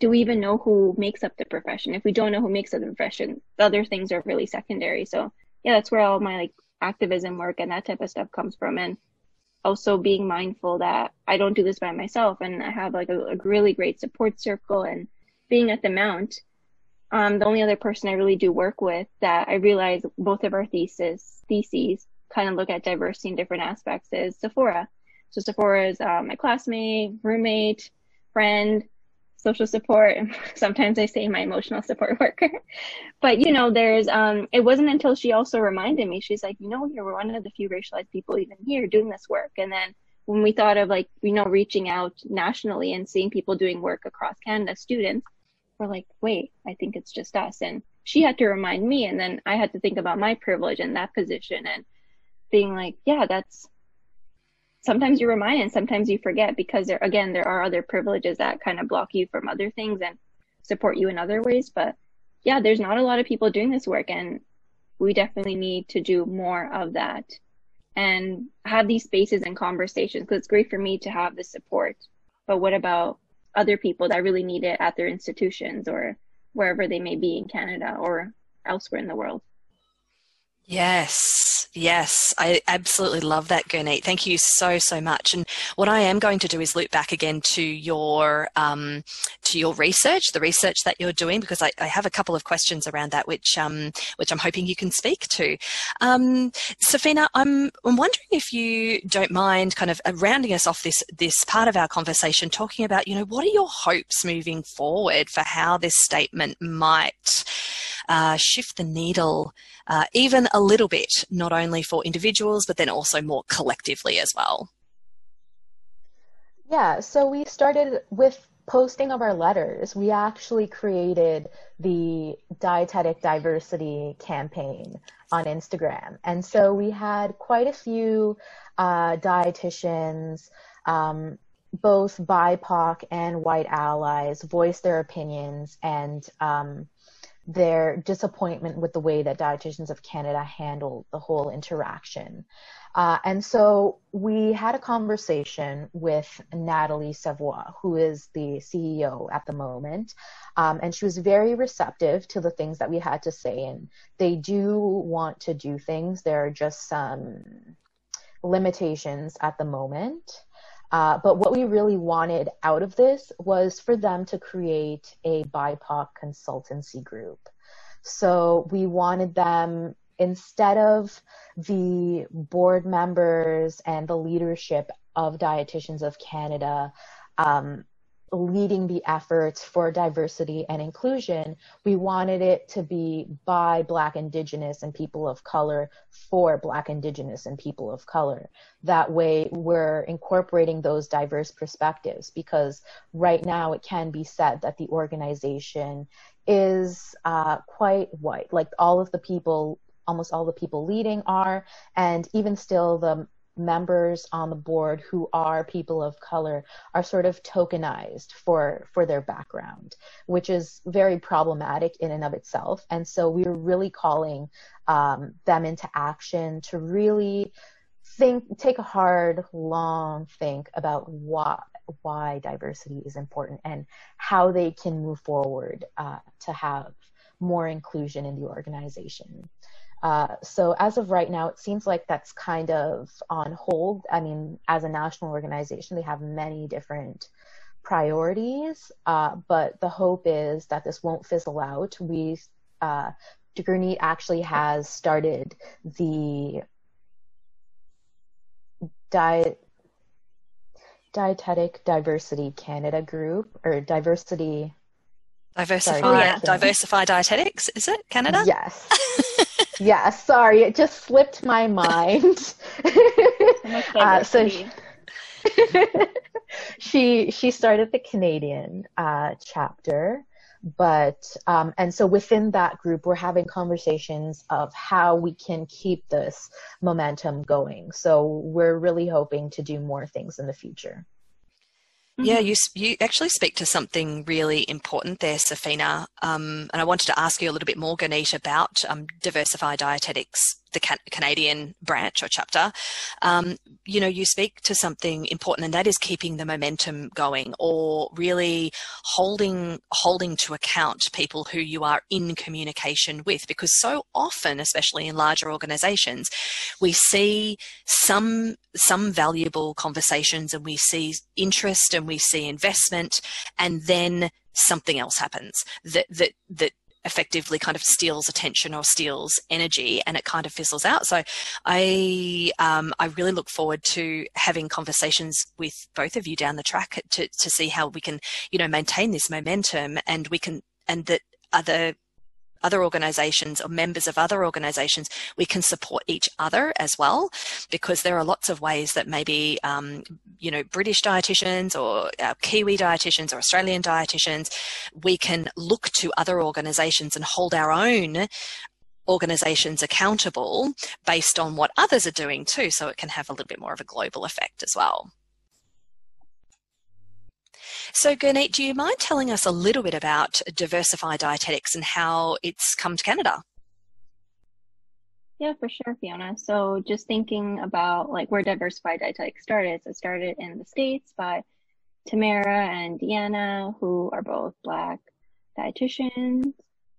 do we even know who makes up the profession? If we don't know who makes up the profession the other things are really secondary. So yeah that's where all my like activism work and that type of stuff comes from. And also being mindful that I don't do this by myself and I have like a, a really great support circle and being at the Mount, um, the only other person I really do work with that I realize both of our thesis theses kind of look at diversity in different aspects is Sephora. So Sephora is uh, my classmate, roommate, friend, social support. And sometimes I say my emotional support worker. but you know, there's um it wasn't until she also reminded me, she's like, you know, you're one of the few racialized people even here doing this work. And then when we thought of like, you know, reaching out nationally and seeing people doing work across Canada, students, we're like, wait, I think it's just us. And she had to remind me and then I had to think about my privilege in that position and being like, yeah, that's sometimes you're reminded sometimes you forget because there again there are other privileges that kind of block you from other things and support you in other ways but yeah there's not a lot of people doing this work and we definitely need to do more of that and have these spaces and conversations because it's great for me to have the support but what about other people that really need it at their institutions or wherever they may be in Canada or elsewhere in the world. Yes, yes, I absolutely love that, Gurneet. Thank you so so much. And what I am going to do is loop back again to your um, to your research, the research that you're doing, because I, I have a couple of questions around that, which um, which I'm hoping you can speak to. Um, Safeena, I'm I'm wondering if you don't mind kind of uh, rounding us off this this part of our conversation, talking about you know what are your hopes moving forward for how this statement might uh, shift the needle uh, even a little bit, not only for individuals, but then also more collectively as well? Yeah, so we started with posting of our letters. We actually created the dietetic diversity campaign on Instagram. And so we had quite a few uh, dietitians, um, both BIPOC and white allies, voice their opinions and um, their disappointment with the way that Dietitians of Canada handled the whole interaction. Uh, and so we had a conversation with Nathalie Savoie, who is the CEO at the moment. Um, and she was very receptive to the things that we had to say. And they do want to do things. There are just some limitations at the moment. Uh, but what we really wanted out of this was for them to create a BIPOC consultancy group. So we wanted them, instead of the board members and the leadership of Dietitians of Canada um, leading the efforts for diversity and inclusion, we wanted it to be by Black, Indigenous, and people of color for Black, Indigenous, and people of color. That way, we're incorporating those diverse perspectives because right now it can be said that the organization is uh, quite white. Like all of the people, almost all the people leading are, and even still the members on the board who are people of color are sort of tokenized for for their background which is very problematic in and of itself. And so we're really calling um, them into action to really think take a hard long think about why why diversity is important and how they can move forward uh, to have more inclusion in the organization uh, so as of right now, it seems like that's kind of on hold. I mean, as a national organization, they have many different priorities, uh, but the hope is that this won't fizzle out. We, uh, actually has started the diet dietetic diversity Canada group or diversity diversify sorry, yeah. diversify dietetics is it Canada yes yeah, sorry, it just slipped my mind. uh, so she, she, she started the Canadian uh, chapter, but um, and so within that group, we're having conversations of how we can keep this momentum going. So we're really hoping to do more things in the future. Yeah, mm-hmm. you you actually speak to something really important there, Safeena. Um, and I wanted to ask you a little bit more, Gurneet, about um, Diversify Dietetics the Canadian branch or chapter, um, you know, you speak to something important, and that is keeping the momentum going, or really holding holding to account people who you are in communication with, because so often, especially in larger organisations, we see some some valuable conversations, and we see interest, and we see investment, and then something else happens that that that effectively kind of steals attention or steals energy and it kind of fizzles out. So I um, I really look forward to having conversations with both of you down the track to, to see how we can, you know, maintain this momentum and we can and that other other organizations or members of other organizations, we can support each other as well, because there are lots of ways that maybe, um, you know, British dietitians or uh, Kiwi dietitians or Australian dietitians, we can look to other organizations and hold our own organizations accountable based on what others are doing too. So it can have a little bit more of a global effect as well. So, Gurneet, do you mind telling us a little bit about Diversify Dietetics and how it's come to Canada? Yeah, for sure, Fiona. So, just thinking about like where Diversified Dietetics started. So, it started in the States by Tamara and Deanna, who are both Black dietitians.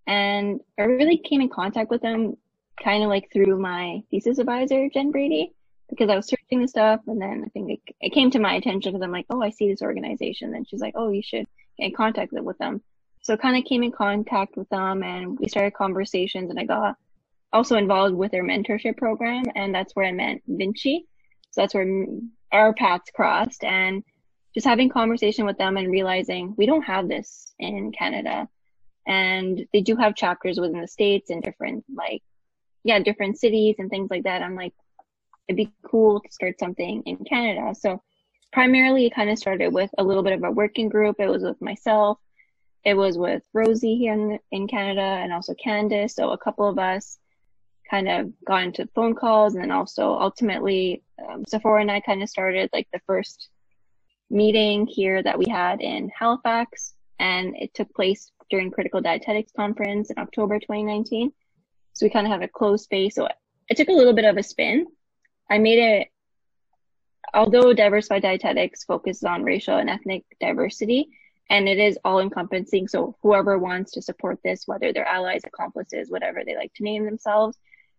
And I really came in contact with them kind of like through my thesis advisor, Jen Brady, because I was searching the stuff. And then I think it, it came to my attention because I'm like, oh, I see this organization. And she's like, oh, you should get in contact with them. So kind of came in contact with them and we started conversations and I got also involved with their mentorship program. And that's where I met Vinci. So that's where our paths crossed and just having conversation with them and realizing we don't have this in Canada. And they do have chapters within the States and different, like, yeah, different cities and things like that. I'm like, it'd be cool to start something in Canada. So primarily it kind of started with a little bit of a working group. It was with myself. It was with Rosie here in, in Canada and also Candice. So a couple of us kind of got into phone calls and then also ultimately um, Sephora and I kind of started like the first meeting here that we had in Halifax and it took place during Critical Dietetics Conference in October 2019. So we kind of have a closed space. So it took a little bit of a spin. I made it, although Diversified Dietetics focuses on racial and ethnic diversity, and it is all encompassing. So whoever wants to support this, whether they're allies, accomplices, whatever they like to name themselves,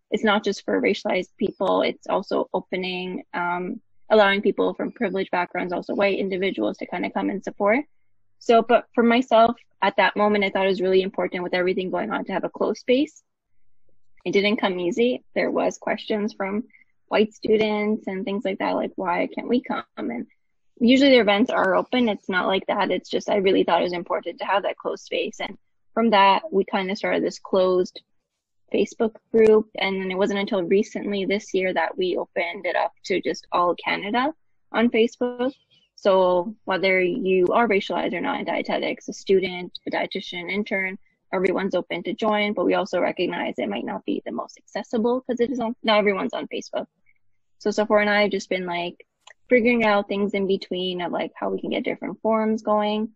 it's not just for racialized people. It's also opening, um, allowing people from privileged backgrounds, also white individuals to kind of come and support. So, but for myself at that moment, I thought it was really important with everything going on to have a close space. It didn't come easy. There was questions from white students and things like that, like why can't we come? And usually the events are open. It's not like that. It's just I really thought it was important to have that closed space. And from that, we kind of started this closed Facebook group. And then it wasn't until recently this year that we opened it up to just all Canada on Facebook. So whether you are racialized or not in dietetics, a student, a dietitian, intern, everyone's open to join, but we also recognize it might not be the most accessible because it is on, not everyone's on Facebook. So Sephora and I have just been like figuring out things in between of like how we can get different forums going.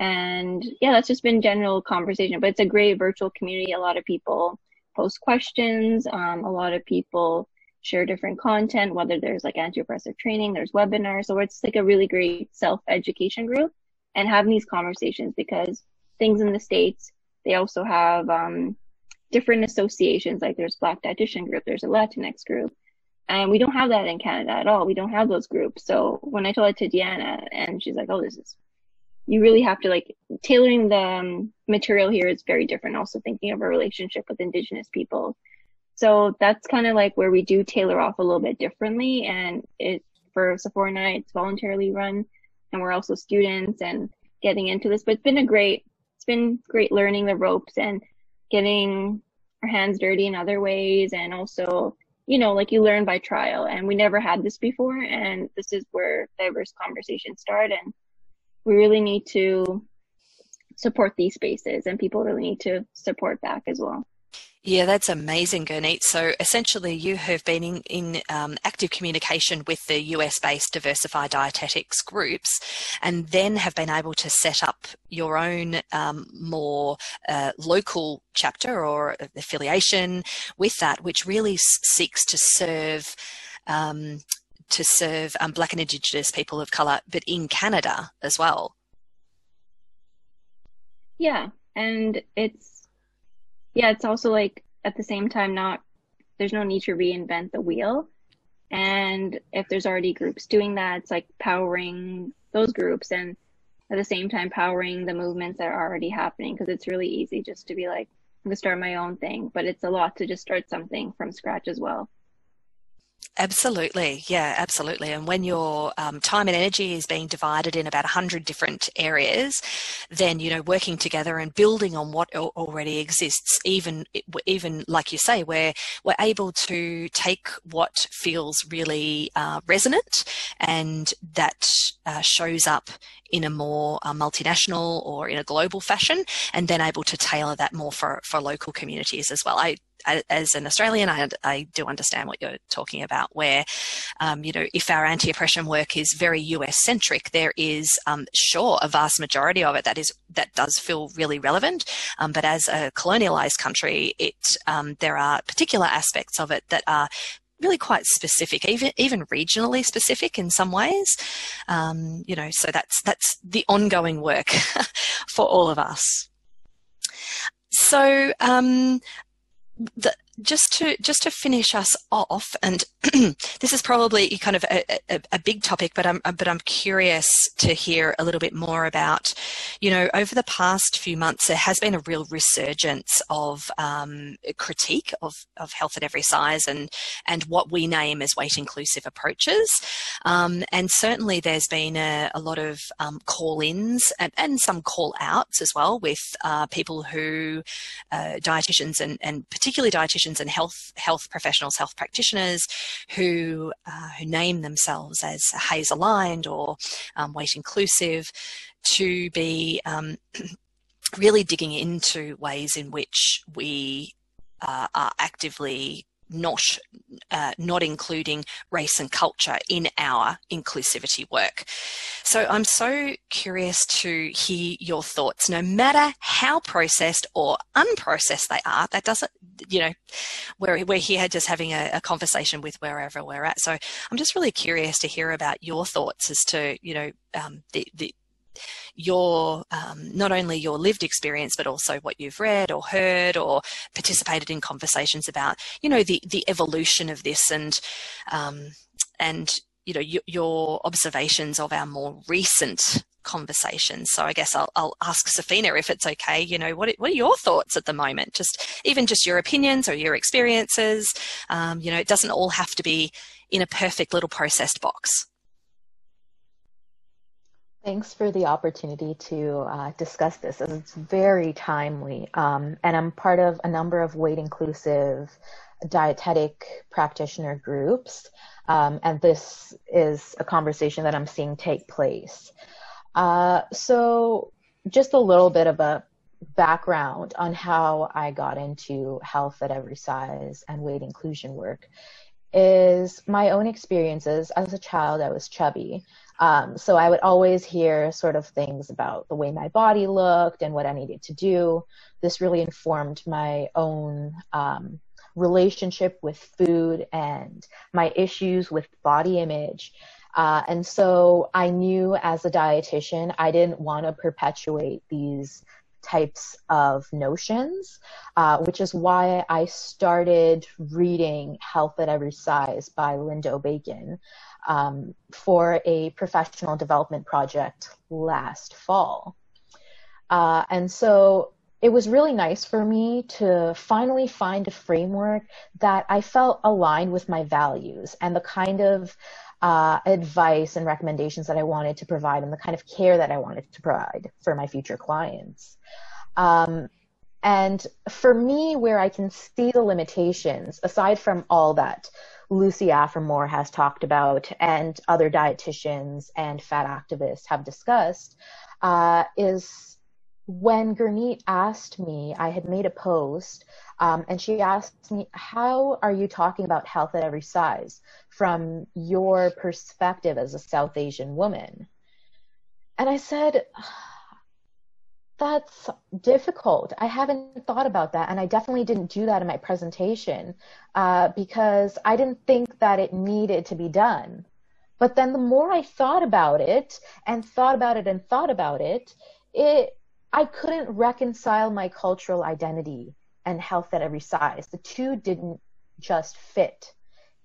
And yeah, that's just been general conversation, but it's a great virtual community. A lot of people post questions. Um, a lot of people share different content, whether there's like anti-oppressive training, there's webinars, so it's like a really great self-education group and having these conversations because things in the States, they also have um, different associations, like there's Black Dietitian group, there's a Latinx group, and we don't have that in Canada at all. We don't have those groups. So when I told it to Deanna and she's like, oh, this is you really have to like tailoring the um, material here is very different. Also thinking of a relationship with indigenous people. So that's kind of like where we do tailor off a little bit differently. And it for Sephora Night, it's voluntarily run and we're also students and getting into this, but it's been a great, it's been great learning the ropes and getting our hands dirty in other ways. And also, you know, like you learn by trial and we never had this before. And this is where diverse conversations start. And we really need to support these spaces and people really need to support back as well. Yeah, that's amazing, Gurneet. So essentially, you have been in, in um, active communication with the US based Diversified Dietetics groups and then have been able to set up your own um, more uh, local chapter or affiliation with that, which really seeks to serve. Um, to serve um, Black and Indigenous people of colour, but in Canada as well. Yeah, and it's yeah, it's also like at the same time not there's no need to reinvent the wheel. And if there's already groups doing that, it's like powering those groups and at the same time powering the movements that are already happening because it's really easy just to be like, I'm gonna start my own thing, but it's a lot to just start something from scratch as well. Absolutely, yeah, absolutely. And when your um, time and energy is being divided in about 100 different areas, then, you know, working together and building on what already exists, even, even like you say, where we're able to take what feels really uh, resonant and that uh, shows up in a more uh, multinational or in a global fashion, and then able to tailor that more for, for local communities as well. I as an Australian, I, I, do understand what you're talking about. Where, um, you know, if our anti-oppression work is very US centric, there is um, sure a vast majority of it that is that does feel really relevant. Um, but as a colonialized country, it um, there are particular aspects of it that are really quite specific, even even regionally specific in some ways. Um, you know, so that's that's the ongoing work for all of us. So, um, the, just to just to finish us off, and this is probably kind of a, a, a, big topic, but I'm but I'm curious to hear a little bit more about, you know, over the past few months there has been a real resurgence of um, critique of of health at every size and and what we name as weight inclusive approaches, um, and certainly there's been a, a lot of um, call-ins and, and some call-outs as well with uh, people who uh, dietitians and and particularly dietitians and health health professionals, health practitioners who uh, who name themselves as HAES aligned or um, weight inclusive to be um, really digging into ways in which we uh, are actively not uh, not including race and culture in our inclusivity work. So I'm so curious to hear your thoughts, no matter how processed or unprocessed they are. That doesn't, you know, we're we're here just having a, a conversation with wherever we're at. So I'm just really curious to hear about your thoughts as to you know um, the the your um, not only your lived experience but also what you've read or heard or participated in conversations about you know the the evolution of this and um, and you know your, your observations of our more recent conversations. So I guess I'll, I'll ask Safeena if it's okay. You know, what what are your thoughts at the moment? Just even just your opinions or your experiences. Um, you know, it doesn't all have to be in a perfect little processed box. Thanks for the opportunity to uh, discuss this. It's very timely. Um, and I'm part of a number of weight inclusive dietetic practitioner groups. Um, and this is a conversation that I'm seeing take place. Uh, so, just a little bit of a background on how I got into health at every size and weight inclusion work is my own experiences. As a child, I was chubby. Um, so I would always hear sort of things about the way my body looked and what I needed to do. This really informed my own um, relationship with food and my issues with body image. Uh, and so I knew as a dietitian, I didn't want to perpetuate these types of notions, uh, which is why I started reading Health at Every Size by Linda Bacon um, for a professional development project last fall. Uh, and so it was really nice for me to finally find a framework that I felt aligned with my values and the kind of uh, advice and recommendations that I wanted to provide and the kind of care that I wanted to provide for my future clients. Um, and for me, where I can see the limitations, aside from all that Lucy Aphramor has talked about and other dietitians and fat activists have discussed, uh, is when Gurneet asked me, I had made a post, um, and she asked me, How are you talking about health at every size from your perspective as a South Asian woman? And I said, that's difficult. I haven't thought about that, and I definitely didn't do that in my presentation uh, because I didn't think that it needed to be done. But then the more I thought about it and thought about it and thought about it, it I couldn't reconcile my cultural identity and health at every size. The two didn't just fit.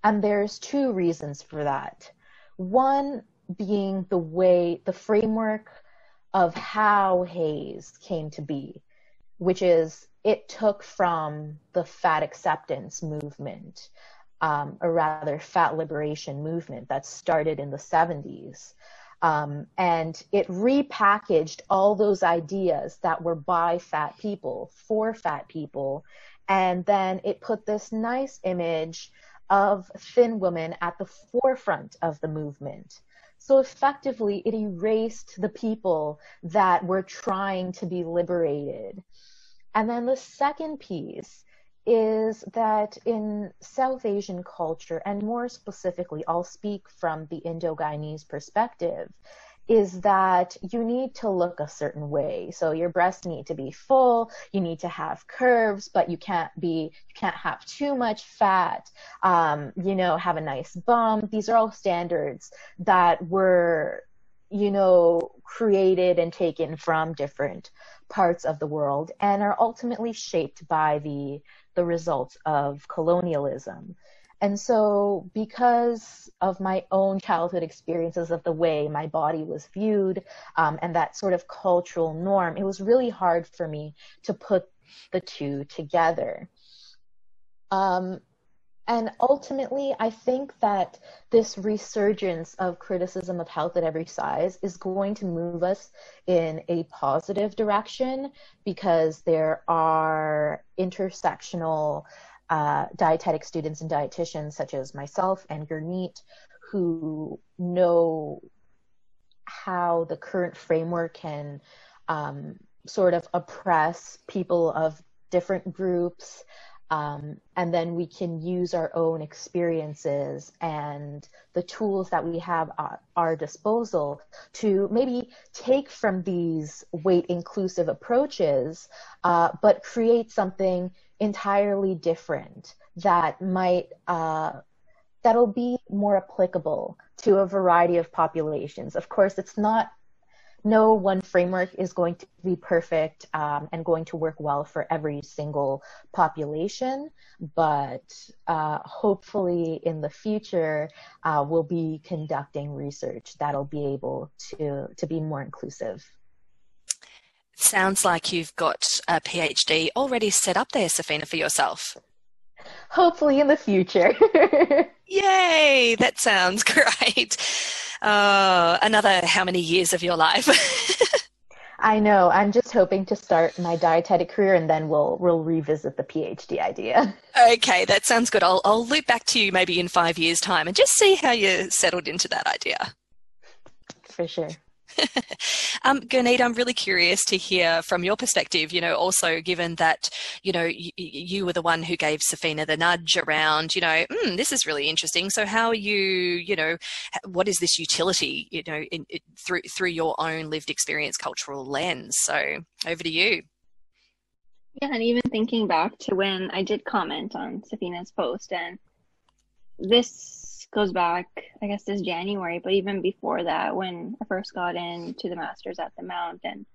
And there's two reasons for that. One being the way the framework of how HAES came to be, which is it took from the fat acceptance movement, um, or rather fat liberation movement that started in the 70s. Um, and it repackaged all those ideas that were by fat people for fat people. And then it put this nice image of thin women at the forefront of the movement. So effectively, it erased the people that were trying to be liberated. And then the second piece is that in South Asian culture, and more specifically, I'll speak from the Indo Guyanese perspective, is that you need to look a certain way. So your breasts need to be full, you need to have curves, but you can't be, you can't have too much fat, um, you know, have a nice bum. These are all standards that were you know, created and taken from different parts of the world and are ultimately shaped by the the results of colonialism. And so, because of my own childhood experiences of the way my body was viewed um, and that sort of cultural norm, it was really hard for me to put the two together. Um, and ultimately, I think that this resurgence of criticism of health at every size is going to move us in a positive direction because there are intersectional uh, dietetic students and dietitians, such as myself and Gurneet, who know how the current framework can um, sort of oppress people of different groups um, and then we can use our own experiences and the tools that we have at our disposal to maybe take from these weight inclusive approaches, uh, but create something entirely different that might uh, that'll be more applicable to a variety of populations. Of course, it's not no one framework is going to be perfect um, and going to work well for every single population, but uh, hopefully in the future uh, we'll be conducting research that'll be able to to be more inclusive. Sounds like you've got a PhD already set up there, Safeena, for yourself. Hopefully in the future. Yay! That sounds great. Uh, another how many years of your life? I know. I'm just hoping to start my dietetic career and then we'll we'll revisit the PhD idea. Okay, that sounds good. I'll I'll loop back to you maybe in five years' time and just see how you settled into that idea. For sure. Um, Gurneet, I'm really curious to hear from your perspective, you know, also given that, you know, y- you were the one who gave Safeena the nudge around, you know, mm, this is really interesting. So how are you, you know, what is this utility, you know, in, in, through, through your own lived experience cultural lens? So over to you. Yeah, and even thinking back to when I did comment on Safeena's post and this goes back, I guess, this January, but even before that, when I first got into the Masters at the Mount and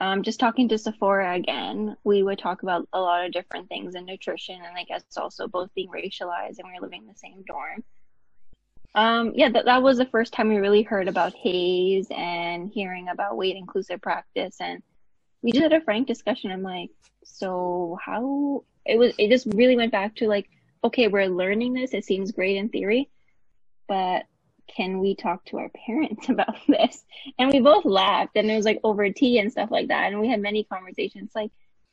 um, just talking to Safeena again, we would talk about a lot of different things in nutrition, and I guess also both being racialized and we were living in the same dorm. Um, yeah, that, that was the first time we really heard about HAES and hearing about weight inclusive practice. And we just had a frank discussion. I'm like, so how it was, it just really went back to like, okay, we're learning this. It seems great in theory, but can we talk to our parents about this? And we both laughed and it was like over tea and stuff like that. And we had many conversations. Like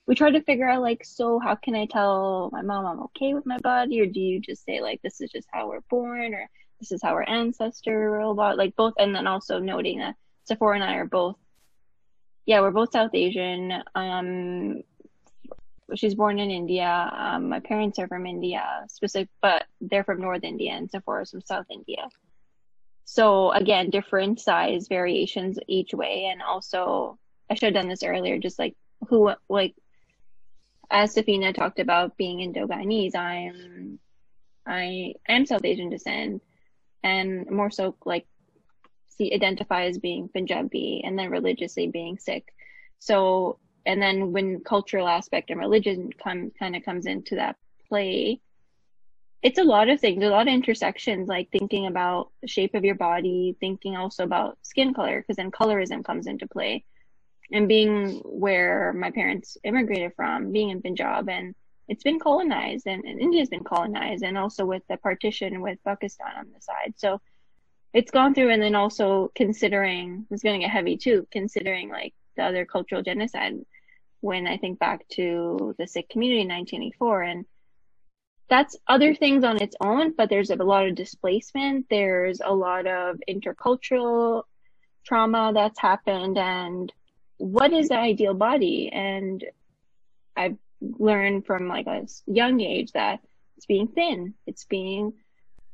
we tried to figure out like, so how can I tell my mom I'm okay with my body? Or do you just say like, this is just how we're born or this is how our ancestor about like both. And then also noting that Safeena and I are both, yeah, we're both South Asian. Um, she's born in India. Um, my parents are from India, specific, but they're from North India, and Safeena's from South India. So again, different size variations each way, and also I should have done this earlier. Just like who, like as Safeena talked about being Indo-Guyanese, I'm I am South Asian descent, and more so like see identify as being Punjabi, and then religiously being Sikh. So and then when cultural aspect and religion come kind of comes into that play it's a lot of things a lot of intersections like thinking about the shape of your body thinking also about skin color because then colorism comes into play. And being where my parents immigrated from being in punjab and it's been colonized and, and india's been colonized and also with the partition with pakistan on the side. So it's gone through and then also considering it's going to get heavy too considering like the other cultural genocide when I think back to the Sikh community in 1984. And that's other things on its own, but there's a lot of displacement. There's a lot of intercultural trauma that's happened. And what is the ideal body? And I've learned from like a young age that it's being thin, it's being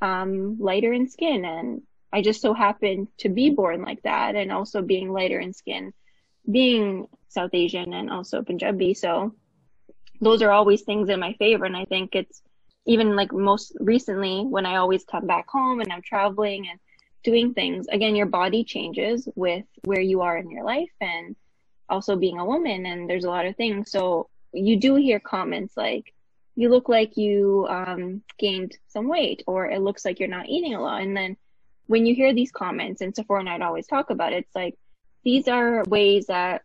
um, lighter in skin. And I just so happened to be born like that and also being lighter in skin being South Asian and also Punjabi. So those are always things in my favor. And I think it's even like most recently when I always come back home and I'm traveling and doing things. Again, your body changes with where you are in your life and also being a woman, and there's a lot of things. So you do hear comments like, you look like you um, gained some weight, or it looks like you're not eating a lot. And then when you hear these comments, and Safeena and I'd always talk about it, it's like these are ways that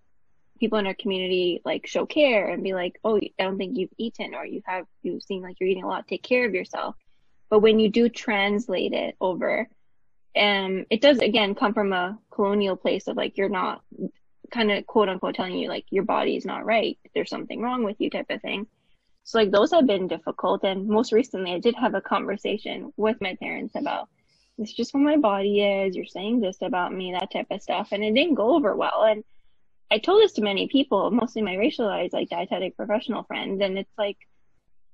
people in our community like show care and be like, oh, I don't think you've eaten, or you have, you seem like you're eating a lot. Take care of yourself. But when you do translate it over, um, it does again come from a colonial place of like you're not kind of quote unquote telling you like your body is not right, there's something wrong with you type of thing. So like those have been difficult. And most recently, I did have a conversation with my parents about it's just what my body is. You're saying this about me, that type of stuff, and it didn't go over well. And I told this to many people, mostly my racialized like dietetic professional friends, and it's like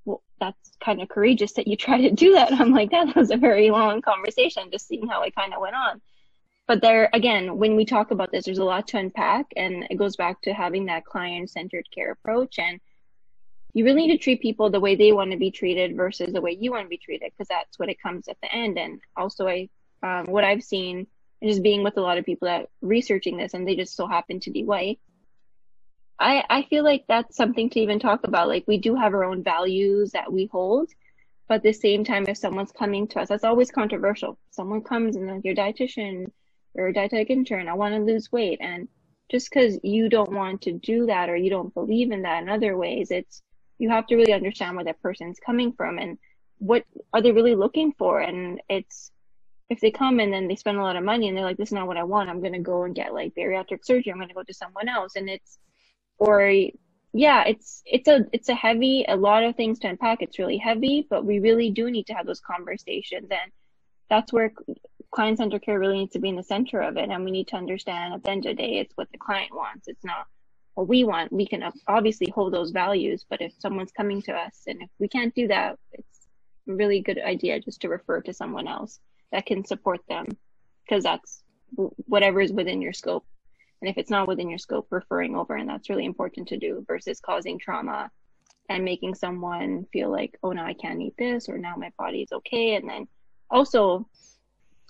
well, that's kind of courageous that you try to do that. I'm like, that was a very long conversation, just seeing how it kind of went on. But there, again, when we talk about this, there's a lot to unpack, and it goes back to having that client centered care approach. And you really need to treat people the way they want to be treated versus the way you want to be treated, because that's what it comes at the end. And also, I, um, what I've seen, and just being with a lot of people that researching this, and they just so happen to be white, I, I feel like that's something to even talk about. Like we do have our own values that we hold, but at the same time, if someone's coming to us, that's always controversial. Someone comes and like your dietitian or a dietetic intern, I want to lose weight, and just because you don't want to do that or you don't believe in that in other ways, it's you have to really understand where that person's coming from and what are they really looking for. And it's if they come and then they spend a lot of money and they're like, this is not what I want. I'm going to go and get like bariatric surgery. I'm going to go to someone else. And it's or yeah, it's it's a it's a heavy a lot of things to unpack. It's really heavy, but we really do need to have those conversations, and that's where client centered care really needs to be in the center of it. And we need to understand at the end of the day, it's what the client wants. It's not what we want. We can uh, obviously hold those values, but if someone's coming to us and if we can't do that, it's a really good idea just to refer to someone else that can support them because that's whatever is within your scope. And if it's not within your scope, referring over, and that's really important to do versus causing trauma and making someone feel like, oh, now I can't eat this, or now my body is okay. And then also,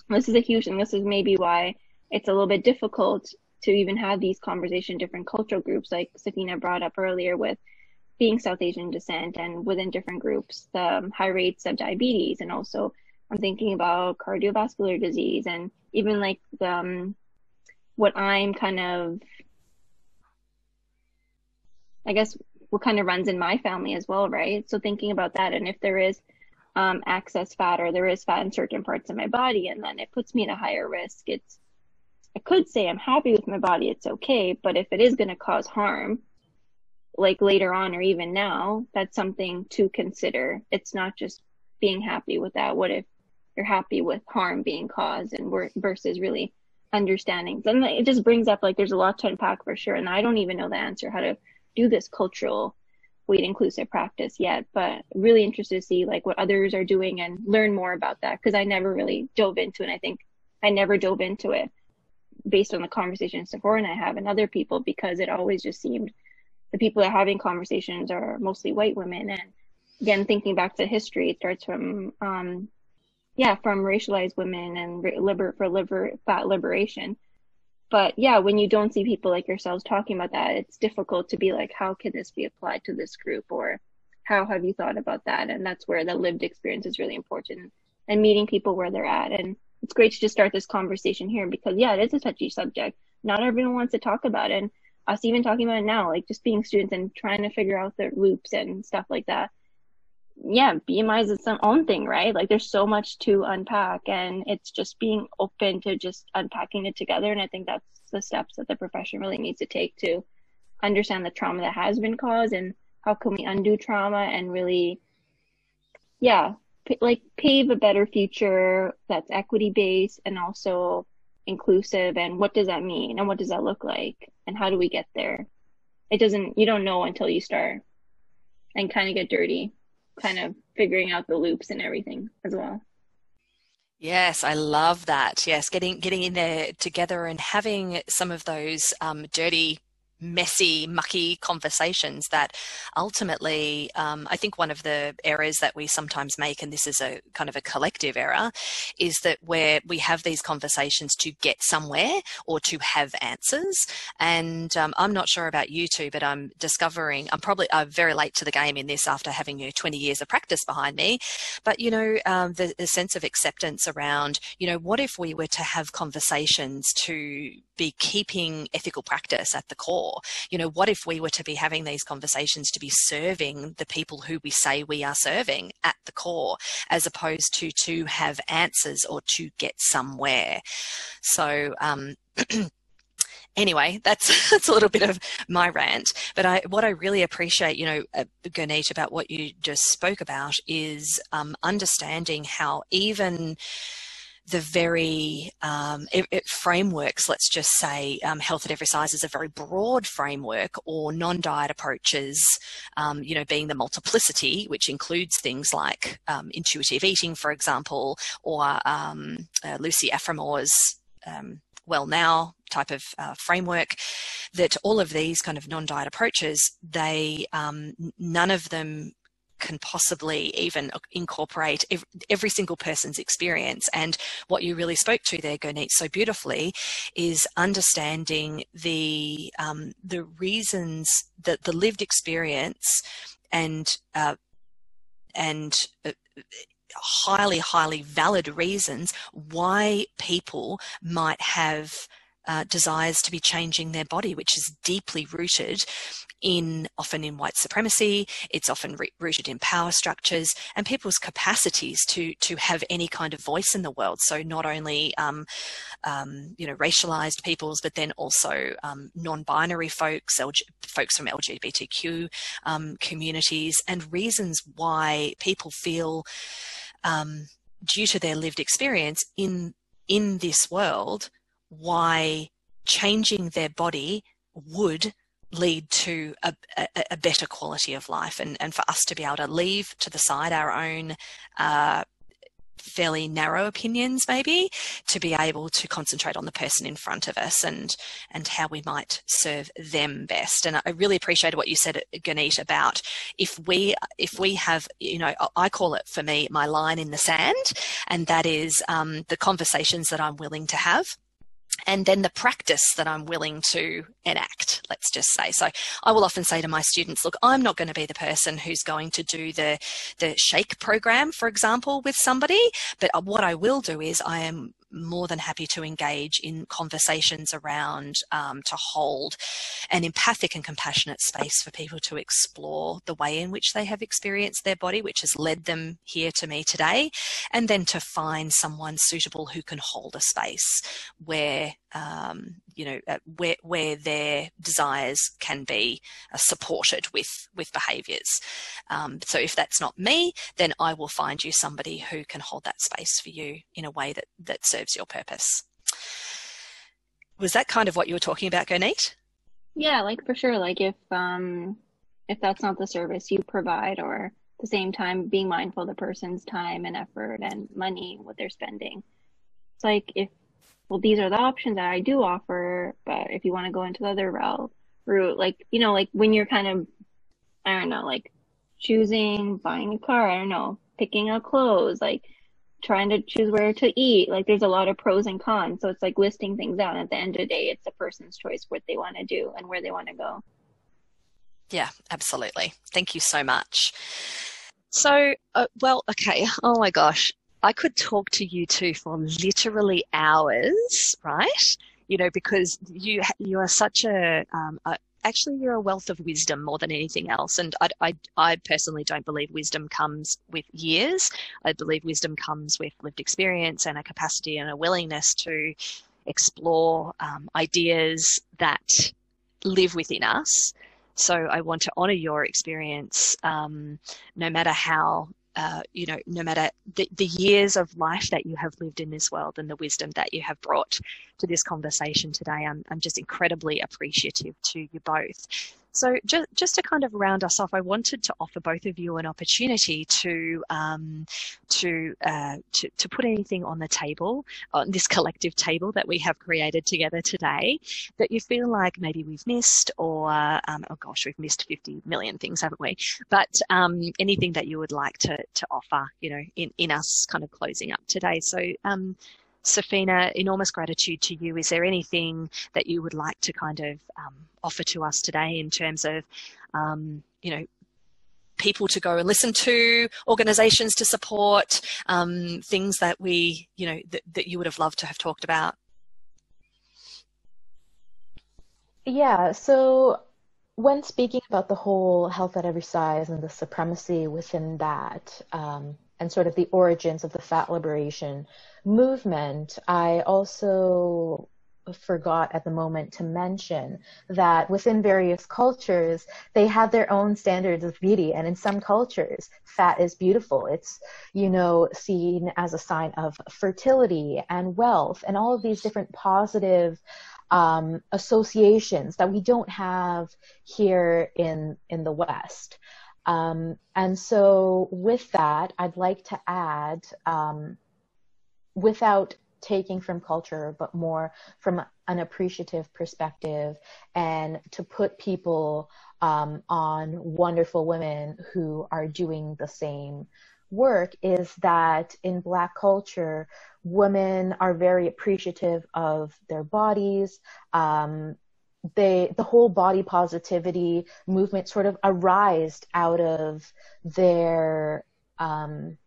this is a huge thing. This is maybe why it's a little bit difficult to even have these conversations, different cultural groups, like Safeena brought up earlier with being South Asian descent and within different groups, the high rates of diabetes. And also, I'm thinking about cardiovascular disease and even like the um, what I'm kind of, I guess, what kind of runs in my family as well, right? So thinking about that, and if there is um, excess fat or there is fat in certain parts of my body, and then it puts me at a higher risk. It's, I could say I'm happy with my body, it's okay, but if it is going to cause harm, like later on or even now, that's something to consider. It's not just being happy with that. What if you're happy with harm being caused and versus really understandings. And it just brings up like there's a lot to unpack for sure. And I don't even know the answer how to do this cultural weight inclusive practice yet, but really interested to see like what others are doing and learn more about that because I never really dove into it. I think I never dove into it based on the conversations Safeena and I have and other people because it always just seemed the people that are having conversations are mostly white women. And again, thinking back to history, it starts from um, yeah, from racialized women and liber for liber fat liberation. But yeah, when you don't see people like yourselves talking about that, it's difficult to be like, how can this be applied to this group, or how have you thought about that? And that's where the lived experience is really important, and meeting people where they're at. And it's great to just start this conversation here because yeah, it is a touchy subject. Not everyone wants to talk about it. And us even talking about it now, like just being students and trying to figure out the loops and stuff like that yeah, BMI is its own thing, right? Like there's so much to unpack and it's just being open to just unpacking it together. And I think that's the steps that the profession really needs to take to understand the trauma that has been caused and how can we undo trauma and really, yeah, p- like pave a better future that's equity based and also inclusive. And what does that mean? And what does that look like? And how do we get there? It doesn't, you don't know until you start and kind of get dirty kind of figuring out the loops and everything as well. Yes, I love that. Yes, getting getting in there together and having some of those um, dirty messy, mucky conversations that ultimately, um, I think one of the errors that we sometimes make, and this is a kind of a collective error, is that where we have these conversations to get somewhere or to have answers. And um, I'm not sure about you two, but I'm discovering I'm probably I'm very late to the game in this after having you know, 20 years of practice behind me. But you know, um, the, the sense of acceptance around, you know, what if we were to have conversations to be keeping ethical practice at the core? You know, what if we were to be having these conversations to be serving the people who we say we are serving at the core, as opposed to to have answers or to get somewhere? So, um, anyway, that's that's a little bit of my rant. But I, what I really appreciate, you know, uh, Gurneet, about what you just spoke about is um, understanding how even the very um, it, it frameworks, let's just say um, health at every size is a very broad framework, or non-diet approaches, um, you know, being the multiplicity, which includes things like um, intuitive eating, for example, or um, uh, Lucy Aphramor's um, well now type of uh, framework that all of these kind of non-diet approaches they um, none of them can possibly even incorporate every, every, single person's experience. And what you really spoke to there, Gurneet, so beautifully, is understanding the um, the reasons that the lived experience and uh, and uh, highly, highly valid reasons why people might have uh, desires to be changing their body, which is deeply rooted in often in white supremacy. It's often re- rooted in power structures and people's capacities to to have any kind of voice in the world. So not only um, um, you know racialized peoples, but then also um, non-binary folks, folks from LGBTQ um, communities, and reasons why people feel um, due to their lived experience in in this world why changing their body would lead to a, a, a, better quality of life and, and for us to be able to leave to the side our own uh, fairly narrow opinions maybe to be able to concentrate on the person in front of us and and how we might serve them best. And i really appreciated what you said Gurneet about if we if we have you know i call it for me my line in the sand and that is um, the conversations that i'm willing to have and then the practice that I'm willing to enact, let's just say. So I will often say to my students, look, I'm not going to be the person who's going to do the, the shake program, for example, with somebody, but what I will do is I am more than happy to engage in conversations around um, to hold an empathic and compassionate space for people to explore the way in which they have experienced their body, which has led them here to me today, and then to find someone suitable who can hold a space where um, you know where where their desires can be uh, supported with with behaviours. Um, so if that's not me, then I will find you somebody who can hold that space for you in a way that that serves your purpose. Was that kind of what you were talking about, Gurneet? Yeah, like for sure. Like if um if that's not the service you provide or at the same time being mindful of the person's time and effort and money what they're spending. It's like if well, these are the options that I do offer, but if you want to go into the other route, route, like, you know, like when you're kind of, I don't know, like choosing, buying a car, I don't know, picking up clothes, like trying to choose where to eat, like there's a lot of pros and cons. So it's like listing things out. At the end of the day, it's a person's choice what they want to do and where they want to go. Yeah, absolutely. Thank you so much. So, uh, well, okay. Oh my gosh. I could talk to you two for literally hours, right? You know, because you you are such a, um, a actually you're a wealth of wisdom more than anything else. And I, I, I, personally don't believe wisdom comes with years. I believe wisdom comes with lived experience and a capacity and a willingness to explore um, ideas that live within us. So I want to honor your experience, um, no matter how uh, you know, no matter the, the years of life that you have lived in this world and the wisdom that you have brought to this conversation today, I'm, I'm just incredibly appreciative to you both. So just, just to kind of round us off, I wanted to offer both of you an opportunity to um, to, uh, to to put anything on the table on this collective table that we have created together today that you feel like maybe we've missed, or um, oh gosh, we've missed fifty million things, haven't we? But um, anything that you would like to to offer, you know, in in us kind of closing up today. So um, Safeena, enormous gratitude to you. Is there anything that you would like to kind of um, offer to us today in terms of, um, you know, people to go and listen to, organizations to support, um, things that we, you know, that, that you would have loved to have talked about? Yeah, so when speaking about the whole health at every size and the supremacy within that, um, and sort of the origins of the fat liberation movement, I also forgot at the moment to mention that within various cultures, they have their own standards of beauty. And in some cultures, fat is beautiful. It's, you know, seen as a sign of fertility and wealth and all of these different positive um, associations that we don't have here in, in the West. Um, and so with that, I'd like to add, um, without taking from culture, but more from an appreciative perspective, and to put people um, on wonderful women who are doing the same work, is that in Black culture, women are very appreciative of their bodies. Um, they the whole body positivity movement sort of arised out of their um,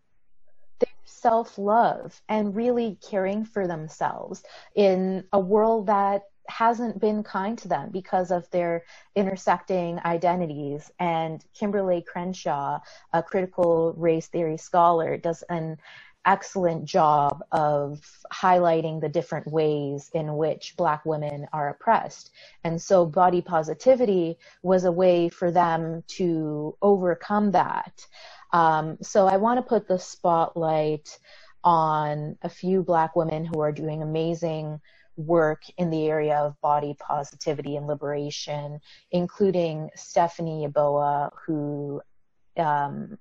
self love and really caring for themselves in a world that hasn't been kind to them because of their intersecting identities. And Kimberlé Crenshaw, a critical race theory scholar, does an excellent job of highlighting the different ways in which Black women are oppressed. And so body positivity was a way for them to overcome that. Um, so I want to put the spotlight on a few Black women who are doing amazing work in the area of body positivity and liberation, including Stephanie Yeboah, who um,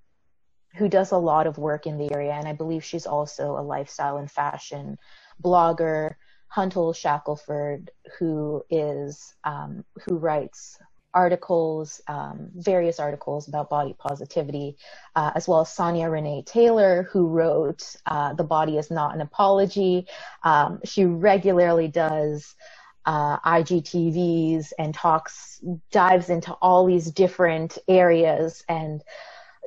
who does a lot of work in the area, and I believe she's also a lifestyle and fashion blogger. Hunter Shackelford, who is um, who writes articles, um, various articles about body positivity, uh, as well as Sonya Renee Taylor, who wrote uh, "The Body Is Not an Apology." Um, she regularly does uh, IGTVs and talks, dives into all these different areas and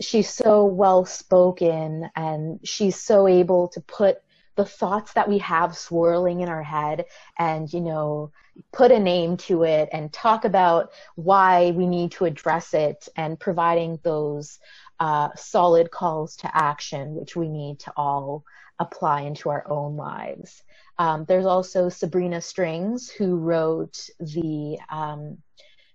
she's so well spoken and she's so able to put the thoughts that we have swirling in our head and you know put a name to it and talk about why we need to address it and providing those uh, solid calls to action which we need to all apply into our own lives. Um, there's also sabrina strings who wrote the um,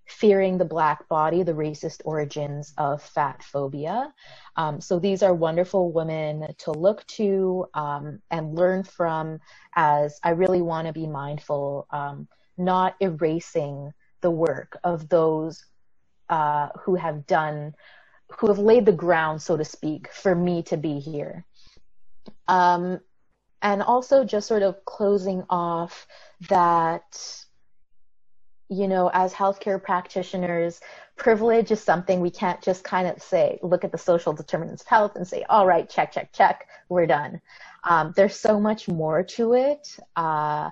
Fearing the Black Body, the Racist Origins of Fat Phobia. Um, so these are wonderful women to look to um, and learn from as I really want to be mindful, um, not erasing the work of those uh, who have done, who have laid the ground, so to speak, for me to be here. Um, and also just sort of closing off that you know, as healthcare practitioners, privilege is something we can't just kind of say, look at the social determinants of health and say, all right, check, check, check, we're done. Um, there's so much more to it. Uh,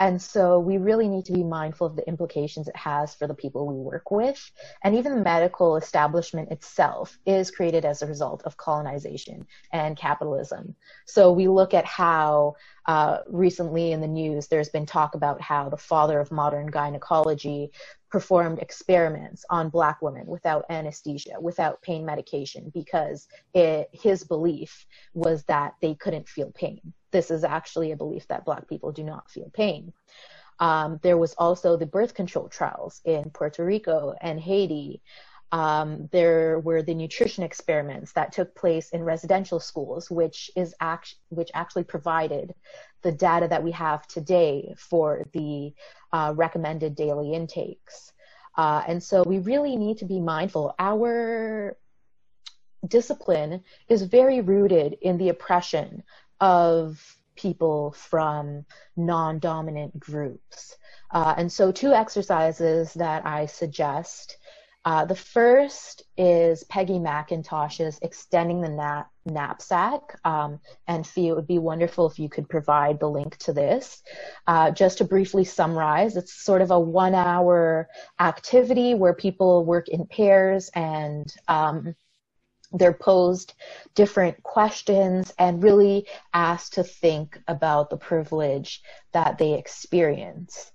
and so we really need to be mindful of the implications it has for the people we work with. And even the medical establishment itself is created as a result of colonization and capitalism. So we look at how uh, recently in the news there's been talk about how the father of modern gynecology performed experiments on black women without anesthesia, without pain medication, because it, his belief was that they couldn't feel pain. This is actually a belief that black people do not feel pain. Um, there was also the birth control trials in Puerto Rico and Haiti. Um, there were the nutrition experiments that took place in residential schools, which is act- which actually provided the data that we have today for the uh, recommended daily intakes. Uh, and so we really need to be mindful. Our discipline is very rooted in the oppression of people from non dominant groups. Uh, and so, two exercises that I suggest. Uh, the first is Peggy McIntosh's Extending the Nap- Knapsack. Um, and Fi, it would be wonderful if you could provide the link to this. Uh, just to briefly summarize, it's sort of a one hour activity where people work in pairs and um, they're posed different questions and really asked to think about the privilege that they experience.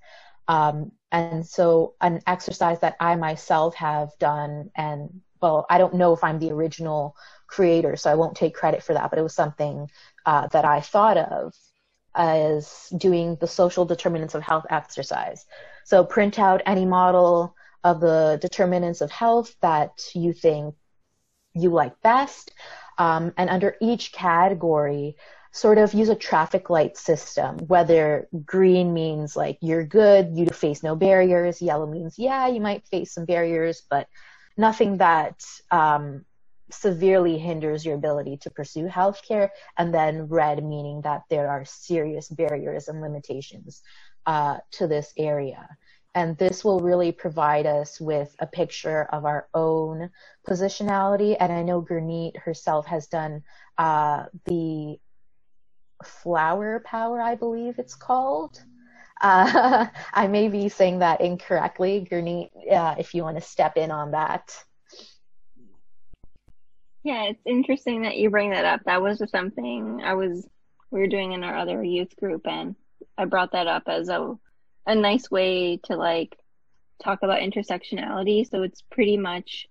Um, and so, an exercise that I myself have done, and well, I don't know if I'm the original creator, so I won't take credit for that, but it was something uh, that I thought of as doing the social determinants of health exercise. So, print out any model of the determinants of health that you think you like best. Um, and under each category, sort of use a traffic light system, whether green means like you're good, you face no barriers, yellow means yeah, you might face some barriers, but nothing that um, severely hinders your ability to pursue healthcare, and then red meaning that there are serious barriers and limitations uh, to this area. And this will really provide us with a picture of our own positionality. And I know Gurneet herself has done uh, the flower power, I believe it's called. Uh, I may be saying that incorrectly. Gurneet, uh, if you want to step in on that. Yeah, it's interesting that you bring that up. That was something I was we were doing in our other youth group, and I brought that up as a a nice way to like talk about intersectionality. So it's pretty much,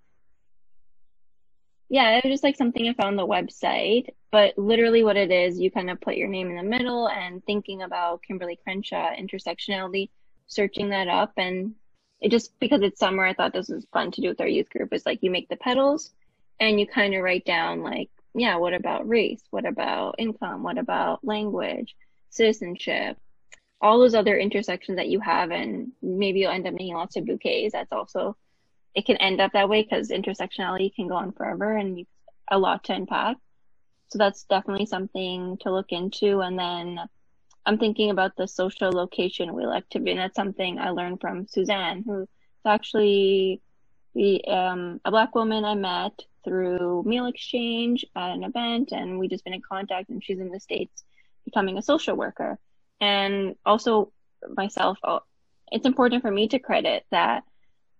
yeah, it was just like something I found on the website. But literally, what it is, you kind of put your name in the middle and thinking about Kimberlé Crenshaw intersectionality, searching that up. And it just because it's summer, I thought this was fun to do with our youth group. Is like you make the petals and you kind of write down, like, yeah, what about race? What about income? What about language? Citizenship? All those other intersections that you have and maybe you'll end up making lots of bouquets that's also it can end up that way because intersectionality can go on forever and you, a lot to unpack. So that's definitely something to look into and then i'm thinking about the social location wheel activity and that's something i learned from suzanne who's actually um, a black woman i met through meal exchange at an event and we just been in contact and she's in the states becoming a social worker and also myself uh, it's important for me to credit that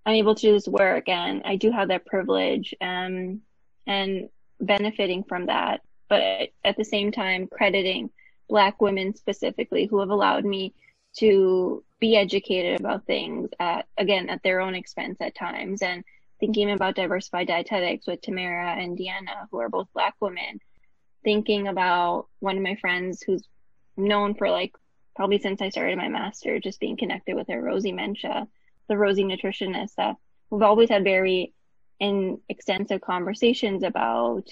i'm able to do this work and i do have that privilege um, and benefiting from that. But at the same time crediting black women specifically who have allowed me to be educated about things at again at their own expense at times. And thinking about Diversify Dietetics with tamara and deanna who are both black women thinking about one of my friends who's known for like probably since I started my master, just being connected with her, Rosie Mensah, the Rosie nutritionist that we've always had very in extensive conversations about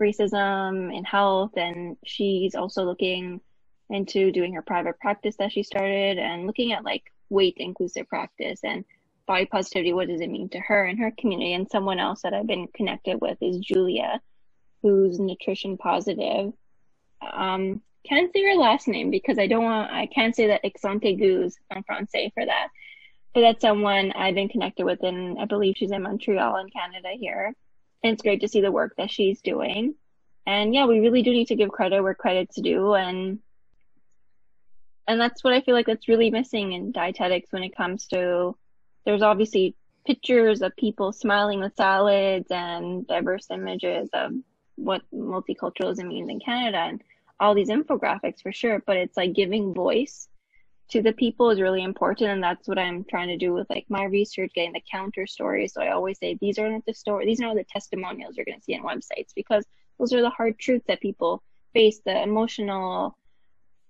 racism and health. And she's also looking into doing her private practice that she started and looking at like weight inclusive practice and body positivity. What does it mean to her and her community? And someone else that I've been connected with is Julia, who's nutrition positive. Um, can't say her last name because I don't want, I can't say that Exante Goose en français for that. But that's someone I've been connected with, and I believe she's in Montreal in Canada here. And it's great to see the work that she's doing. And yeah, we really do need to give credit where credit's due. And and that's what I feel like that's really missing in dietetics when it comes to there's obviously pictures of people smiling with salads and diverse images of what multiculturalism means in Canada. And all these infographics for sure, but it's like giving voice to the people is really important and that's what i'm trying to do with like my research getting the counter stories. So i always say these are not the story these are the testimonials you're going to see on websites because those are the hard truths that people face the emotional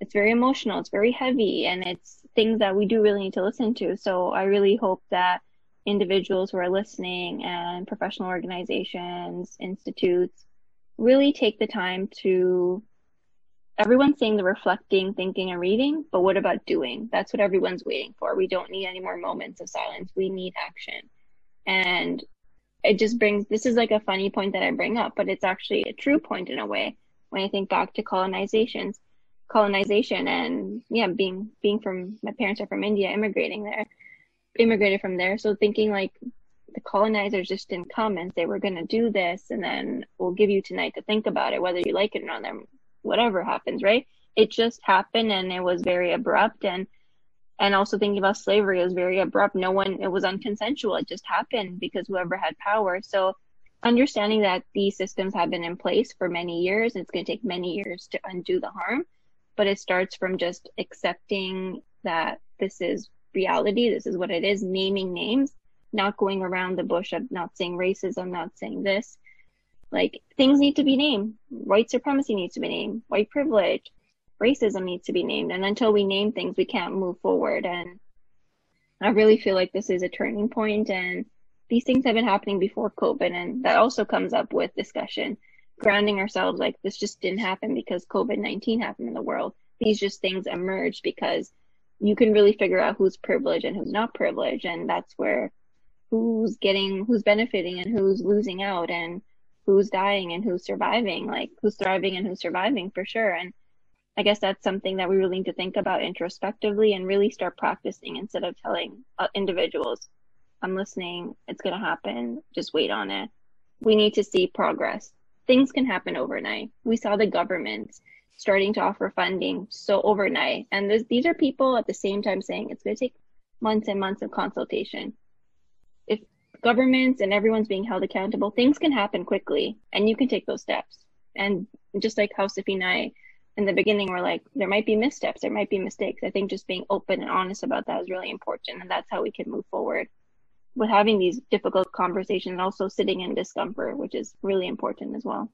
it's very emotional it's very heavy and it's things that we do really need to listen to. So i really hope that individuals who are listening and professional organizations institutes really take the time to everyone's saying the reflecting, thinking, and reading, but what about doing? That's what everyone's waiting for. We don't need any more moments of silence. We need action. And it just brings this is like a funny point that I bring up, but it's actually a true point in a way when I think back to colonizations, colonization and yeah, being being from my parents are from India, immigrating there, immigrated from there. So thinking like the colonizers just didn't come and say we're going to do this and then we'll give you tonight to think about it whether you like it or not whatever happens, right? It just happened and it was very abrupt and and also thinking about slavery it was very abrupt. No one it was unconsensual. It just happened because whoever had power. So understanding that these systems have been in place for many years, it's going to take many years to undo the harm, but it starts from just accepting that this is reality, this is what it is, naming names, not going around the bush of not saying racism, not saying this, like things need to be named. White supremacy needs to be named. White privilege, racism needs to be named. And until we name things, we can't move forward. And I really feel like this is a turning point and these things have been happening before COVID and that also comes up with discussion. Grounding ourselves like this just didn't happen because COVID 19 happened in the world. These just things emerged because you can really figure out who's privileged and who's not privileged. And that's where who's getting, who's benefiting and who's losing out. And who's dying and who's surviving, like who's thriving and who's surviving for sure. And I guess that's something that we really need to think about introspectively and really start practicing instead of telling uh, individuals, I'm listening, it's going to happen, just wait on it. We need to see progress. Things can happen overnight. We saw the government starting to offer funding so overnight. And this, these are people at the same time saying it's going to take months and months of consultation governments and everyone's being held accountable, things can happen quickly and you can take those steps. And just like how Sophie and I in the beginning were like, there might be missteps, there might be mistakes. I think just being open and honest about that is really important. And that's how we can move forward with having these difficult conversations and also sitting in discomfort, which is really important as well.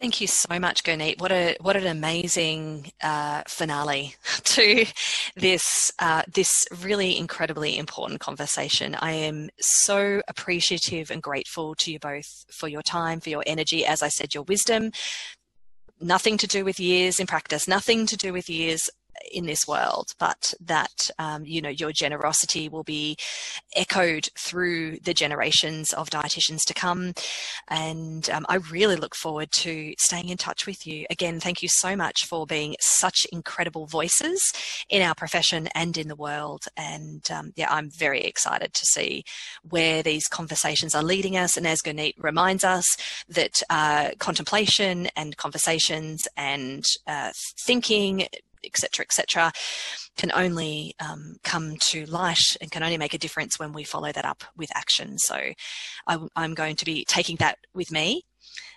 Thank you so much, Gurneet. What a what an amazing uh, finale to this uh, this really incredibly important conversation. I am so appreciative and grateful to you both for your time, for your energy, as I said, your wisdom. Nothing to do with years in practice, nothing to do with years in this world, but that um, you know your generosity will be echoed through the generations of dietitians to come. And um, I really look forward to staying in touch with you. Again, thank you so much for being such incredible voices in our profession and in the world. And um, yeah, I'm very excited to see where these conversations are leading us. And as Gurneet reminds us, that uh, contemplation and conversations and uh, thinking etc., etc., can only um, come to light and can only make a difference when we follow that up with action. So I, am going to be taking that with me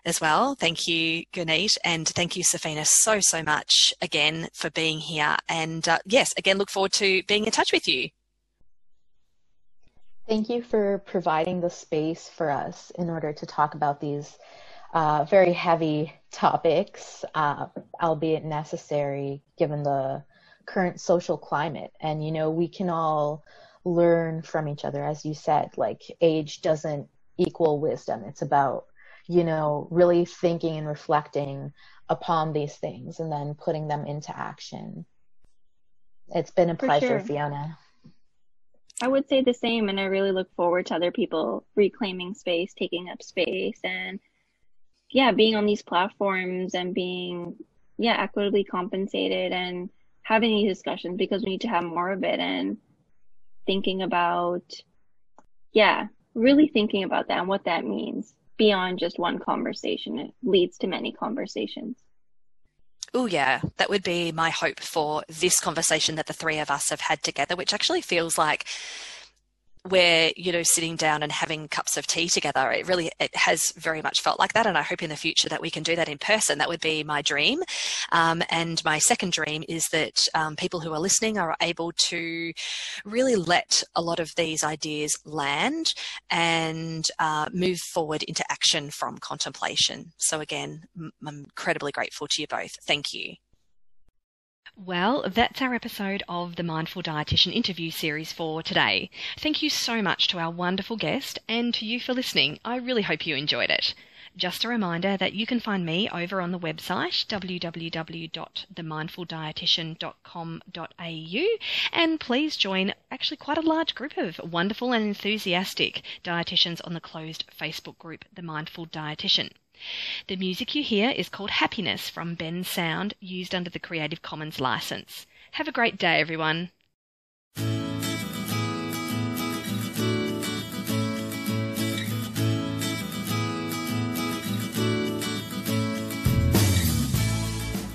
as well. Thank you, Gurneet, and thank you, Safeena, so, so much again for being here. And uh, yes, again, look forward to being in touch with you. Thank you for providing the space for us in order to talk about these uh, very heavy topics, uh, albeit necessary given the current social climate. And, you know, we can all learn from each other. As you said, like age doesn't equal wisdom. It's about, you know, really thinking and reflecting upon these things and then putting them into action. It's been a For pleasure, sure. Fiona. I would say the same, and I really look forward to other people reclaiming space, taking up space, and yeah, being on these platforms and being, yeah, equitably compensated and having these discussions because we need to have more of it and thinking about, yeah, really thinking about that and what that means beyond just one conversation. It leads to many conversations. Oh, yeah, that would be my hope for this conversation that the three of us have had together, which actually feels like we're you know sitting down and having cups of tea together it really it has very much felt like that and i hope in the future that we can do that in person. That would be my dream. Um, and my second dream is that um, people who are listening are able to really let a lot of these ideas land and uh, move forward into action from contemplation. So again i'm incredibly grateful to you both. Thank you well, that's our episode of the Mindful Dietitian interview series for today. Thank you so much to our wonderful guest and to you for listening. I really hope you enjoyed it. Just a reminder that you can find me over on the website www.themindfuldietitian.com.au and please join actually quite a large group of wonderful and enthusiastic dietitians on the closed Facebook group The Mindful Dietitian. The music you hear is called Happiness from Bensound, used under the Creative Commons license. Have a great day, everyone.